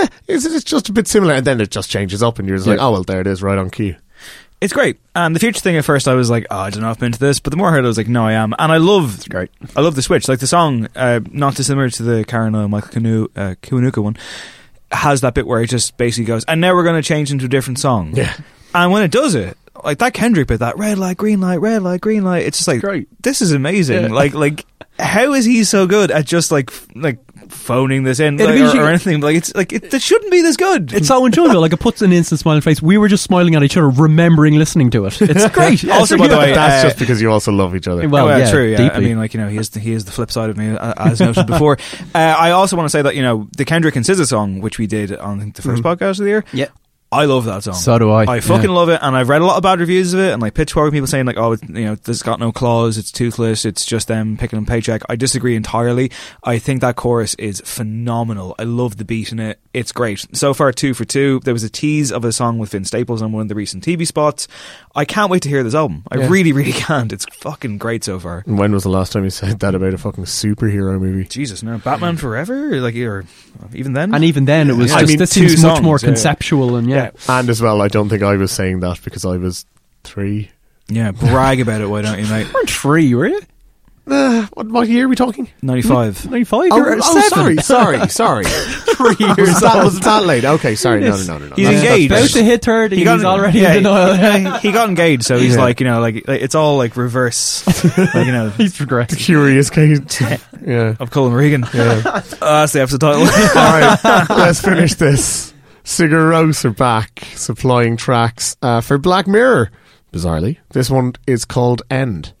eh, it's, it's just a bit similar, and then it just changes up, and you're just like, oh well, there it is, right on cue. It's great. And the future thing at first I was like, oh, I don't know if I'm into this, but the more I heard it, I was like, no, I am. And I love it's great. I love the switch. Like the song, uh, not dissimilar to the Karen O. Michael Kanu, uh, Kiwanuka one, has that bit where it just basically goes, and now we're going to change into a different song. Yeah. And when it does it, like that Kendrick bit, that red light, green light, red light, green light, it's just like, Great. this is amazing. Yeah. Like, like, how is he so good at just like, like phoning this in, like, or, or anything? Like, it's like it, it shouldn't be this good. It's so enjoyable. Like it puts an instant smile on your face. We were just smiling at each other, remembering listening to it. (laughs) It's great. (laughs) Also, by the way, that's uh, just because you also love each other. Well, Oh, yeah, true. Yeah, I mean, like you know, he is the, he is the flip side of me, uh, as noted before. (laughs) Uh, I also want to say that you know the Kendrick and SZA song, which we did on I think, the 1st podcast of the year. Yeah. I love that song. So do I, I fucking yeah. love it, and I've read a lot of bad reviews of it, and like Pitchfork people saying like, oh, it, you know, this got no claws, it's toothless, it's just them picking a paycheck. I disagree entirely. I think that chorus is phenomenal. I love the beat in it. It's great. So far, two for two. There was a tease of a song with Vince Staples on one of the recent TV spots. I can't wait to hear this album. I Yeah. really, really (laughs) can't. It's fucking great so far. And when was the last time you said that about a fucking superhero movie? Jesus, no, Batman Forever, like or even then, And even then, it was Yeah. just I mean, this two seems much more yeah. conceptual and yeah. And as well, I don't think I was saying that because I was three. yeah, brag about it. Why don't you, mate? (laughs) weren't three, were you? Uh, what, what year are we talking? Ninety-five. Ninety-five. Oh, You're oh, seven. (laughs) sorry, sorry, sorry. (laughs) Three years was, that, was that late? Okay, sorry. No, no, no, no. no. He's That's- that's engaged. fair. About to hit thirty. and he's already yeah, in denial. yeah, he got engaged, so he's Yeah. like, you know, like like, it's all like reverse. like, you know, he's progressed. Curious case. Yeah. of Colin Regan. Yeah. Uh, that's the episode title. All right, let's finish this. Sigur Rós are back supplying tracks uh, for Black Mirror. Bizarrely, this one is called End.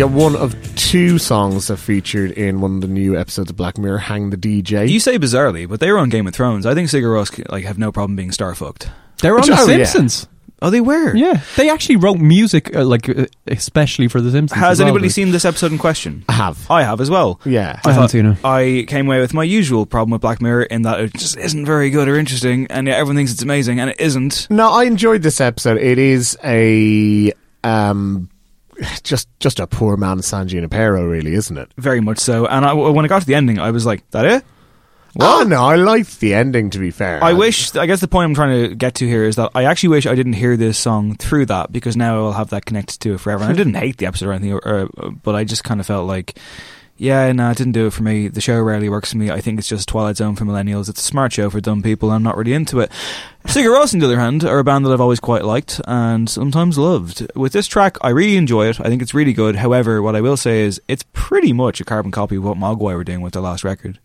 Yeah, one of two songs that featured in one of the new episodes of Black Mirror, "Hang the DJ." you say bizarrely, but they were on Game of Thrones. I think Sigur Rós like have no problem being star fucked. They were on (laughs) Oh, The yeah. Simpsons. Oh, they were. Yeah, they actually wrote music uh, like uh, especially for The Simpsons. Has as well, anybody but- seen this episode in question? I have. I have as well. Yeah. I haven't thought- seen it. I came away with my usual problem with Black Mirror in that it just isn't very good or interesting, and yet everyone thinks it's amazing, and it isn't. No, I enjoyed this episode. It is a um, (laughs) just just a poor man San Junipero, really, isn't it? Very much so. And I, when I got to the ending, I was like, "That it?" Oh no, I liked the ending. To be fair, I wish. I guess the point I'm trying to get to here is that I actually wish I didn't hear this song through that because now I'll have that connected to it forever. And I didn't hate the episode or anything, or, or, but I just kind of felt like, yeah, no, it didn't do it for me. The show rarely works for me. I think it's just Twilight Zone for millennials. It's a smart show for dumb people. I'm not really into it. Sigur Rós, on the other hand, are a band that I've always quite liked and sometimes loved. With this track, I really enjoy it. I think it's really good. However, what I will say is it's pretty much a carbon copy of what Mogwai were doing with their last record.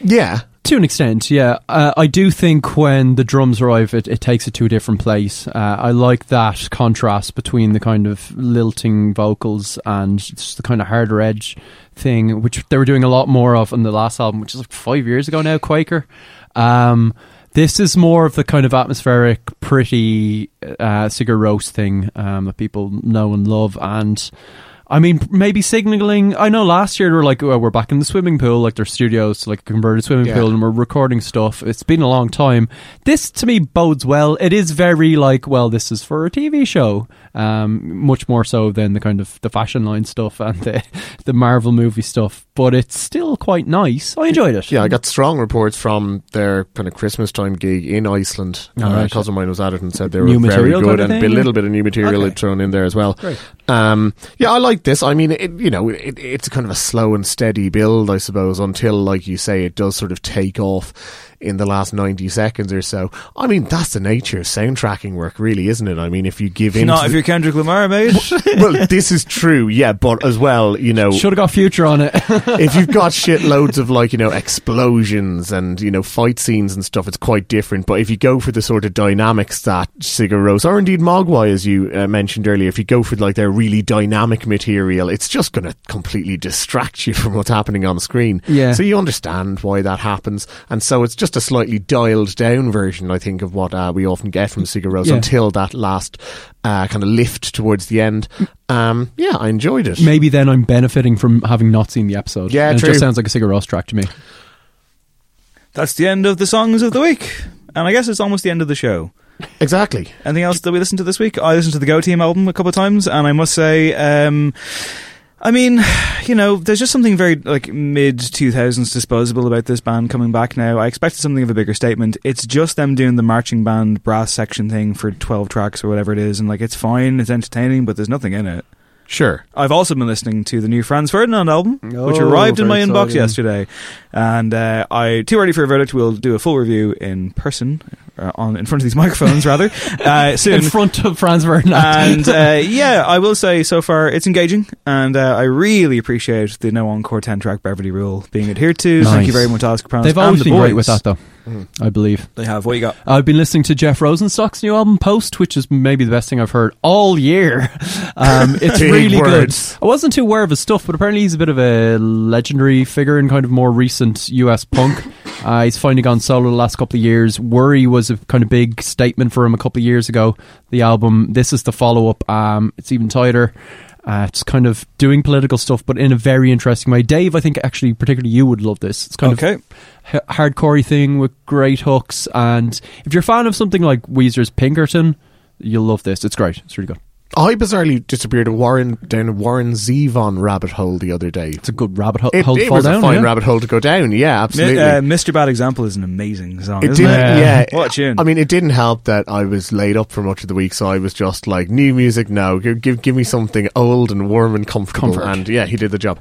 Yeah, To an extent, yeah. Uh, I do think when the drums arrive, it, it takes it to a different place. Uh, I like that contrast between the kind of lilting vocals and just the kind of harder edge thing, which they were doing a lot more of on the last album, which is like five years ago now, Kveikur. Um, this is more of the kind of atmospheric, pretty uh, Sigur Rós thing um, that people know and love, and I mean, maybe signaling. I know last year they were like, oh, we're back in the swimming pool, like their studios, like a converted swimming Yeah. pool, and we're recording stuff. It's been a long time. This to me bodes well. It is very like, well, this is for a TV show, um, much more so than the kind of the fashion line stuff and the the Marvel movie stuff. But it's still quite nice. I enjoyed it. yeah. I got strong reports from their kind of Christmas time gig in Iceland. Oh, uh, right. a cousin of mine was at it and said they were New very good kind of and a little bit of new material Okay. thrown in there as well. Great. Um, yeah, I like this. I mean, it, you know, it, it's kind of a slow and steady build, I suppose, until, like you say, it does sort of take off in the last 90 seconds or so. I mean, that's the nature of soundtracking work, really, isn't it? I mean, if you give in. Not if the- you're Kendrick Lamar, mate. well, this is true, yeah, but as well, you know, Should have got future on it. (laughs) if you've got shitloads of like you know explosions and you know fight scenes and stuff, it's quite different. But if you go for the sort of dynamics that Sigur Rós or indeed Mogwai, as you uh, mentioned earlier, if you go for like their really dynamic material, it's just going to completely distract you (laughs) from what's happening on screen. Yeah. So you understand why that happens, and so it's just a slightly dialed down version, I think, of what uh, we often get from Sigur Rós Yeah. until that last uh, kind of lift towards the end. Um, yeah, I enjoyed it. Maybe then I'm benefiting from having not seen the episode. Yeah, And It just sounds like a Sigur Rós track to me. That's the end of the songs of the week. And I guess it's almost the end of the show. Exactly. Anything else that we listened to this week? I listened to the Go Team album a couple of times, and I must say, um, I mean, you know, there's just something very like mid 2000s disposable about this band coming back now. I expected something of a bigger statement. It's just them doing the marching band brass section thing for 12 tracks or whatever it is, and like it's fine, it's entertaining, but there's nothing in it. Sure. I've also been listening to the new Franz Ferdinand album, which Oh, arrived in my very inbox yesterday, and uh, I too ready for a verdict. We'll do a full review in person, uh, on in front of these (laughs) microphones rather uh, soon. In front of Franz Ferdinand. and uh, yeah, I will say so far it's engaging, and uh, I really appreciate the no encore ten track Beverly Rule being adhered to. Thank you very much, Alex Kapranos. They've always the been boys. great with that, though. I believe. They have. What you got? I've been listening to Jeff Rosenstock's new album, Post, which is maybe the best thing I've heard all year. (laughs) Um, (laughs) it's really words. good. I wasn't too aware of his stuff, but apparently he's a bit of a legendary figure in kind of more recent US punk. (laughs) Uh, he's finally gone solo the last couple of years. Worry was a kind of big statement for him a couple of years ago. The album, this is the follow up. Um, it's even tighter. Uh, it's kind of doing political stuff, but in a very interesting way. Dave, I think actually, particularly you would love this. It's kind Okay. of h- hardcorey thing with great hooks, and if you're a fan of something like Weezer's Pinkerton, you'll love this. It's great. It's really good. I bizarrely disappeared a Warren down a Warren Zevon rabbit hole the other day. It's a good rabbit ho- It, hole to it fall was down, a fine yeah. rabbit hole to go down. Yeah, absolutely. Mi- uh, Mr. Bad Example is an amazing song, It isn't didn't, it? yeah. What a tune. I mean, it didn't help that I was laid up for much of the week, so I was just like, new music, no. Give, give, give me something old and warm and comfortable. Comfort. And yeah, he did the job.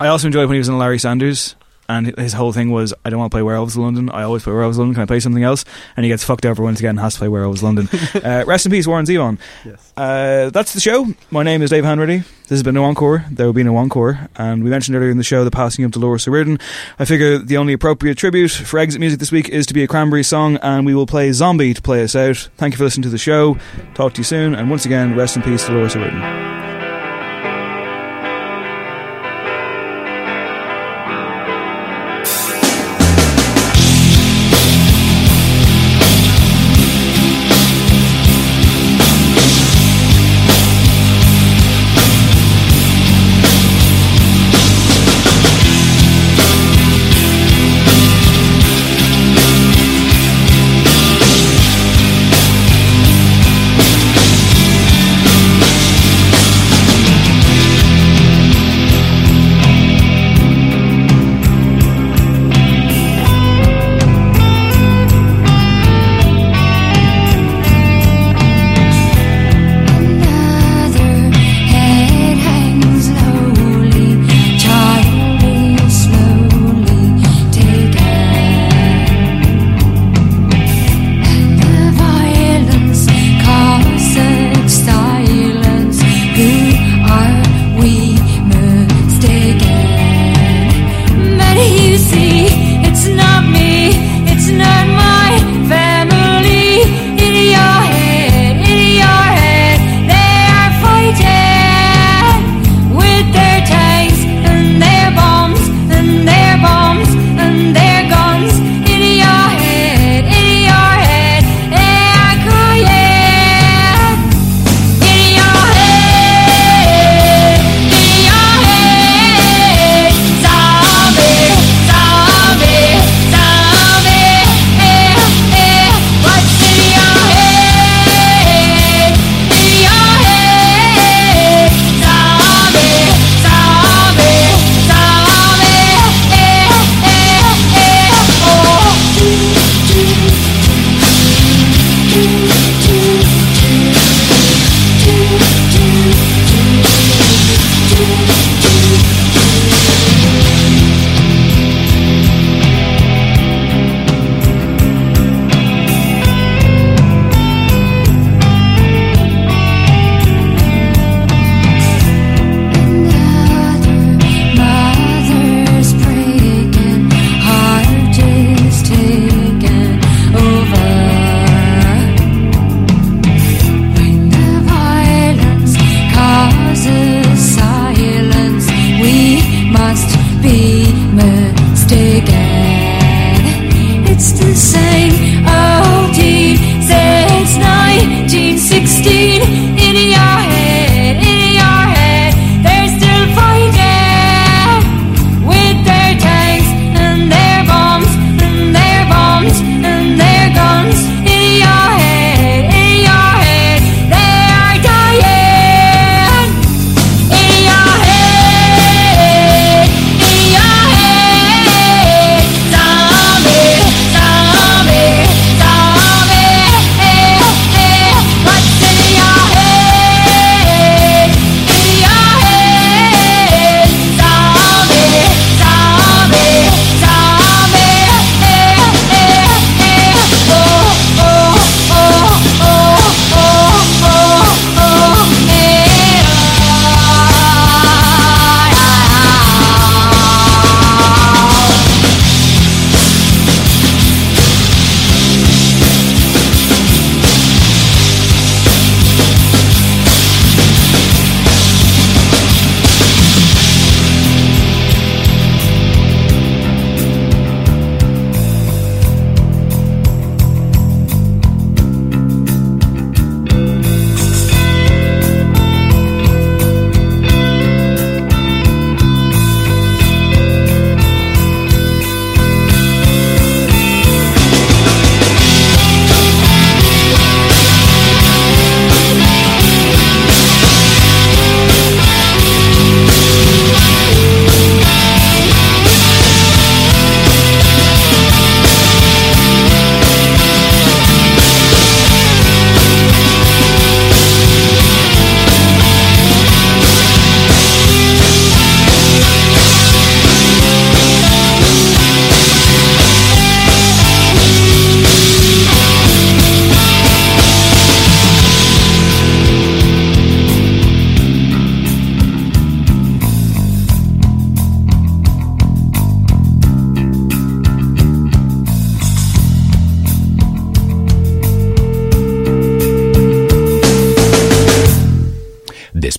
I also enjoyed when he was in Larry Sanders. And his whole thing was, I don't want to play Werewolves of London. I always play Werewolves of London. Can I play something else? And he gets fucked over once again and has to play Werewolves of London. (laughs) uh, rest in peace, Warren Zevon. Yes. Uh, that's the show. My name is Dave Hanratty. This has been no encore. There will be no encore. And we mentioned earlier in the show the passing of Dolores O'Riordan. I figure the only appropriate tribute for exit music this week is to be a Cranberry song, and we will play Zombie to play us out. Thank you for listening to the show. Talk to you soon. And once again, rest in peace, Dolores O'Riordan.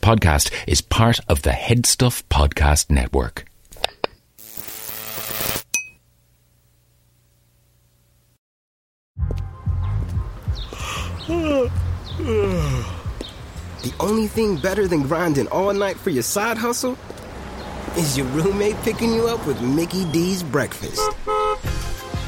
Podcast is part of the Headstuff Podcast Network. The only thing better than grinding all night for your side hustle is your roommate picking you up with Mickey D's breakfast.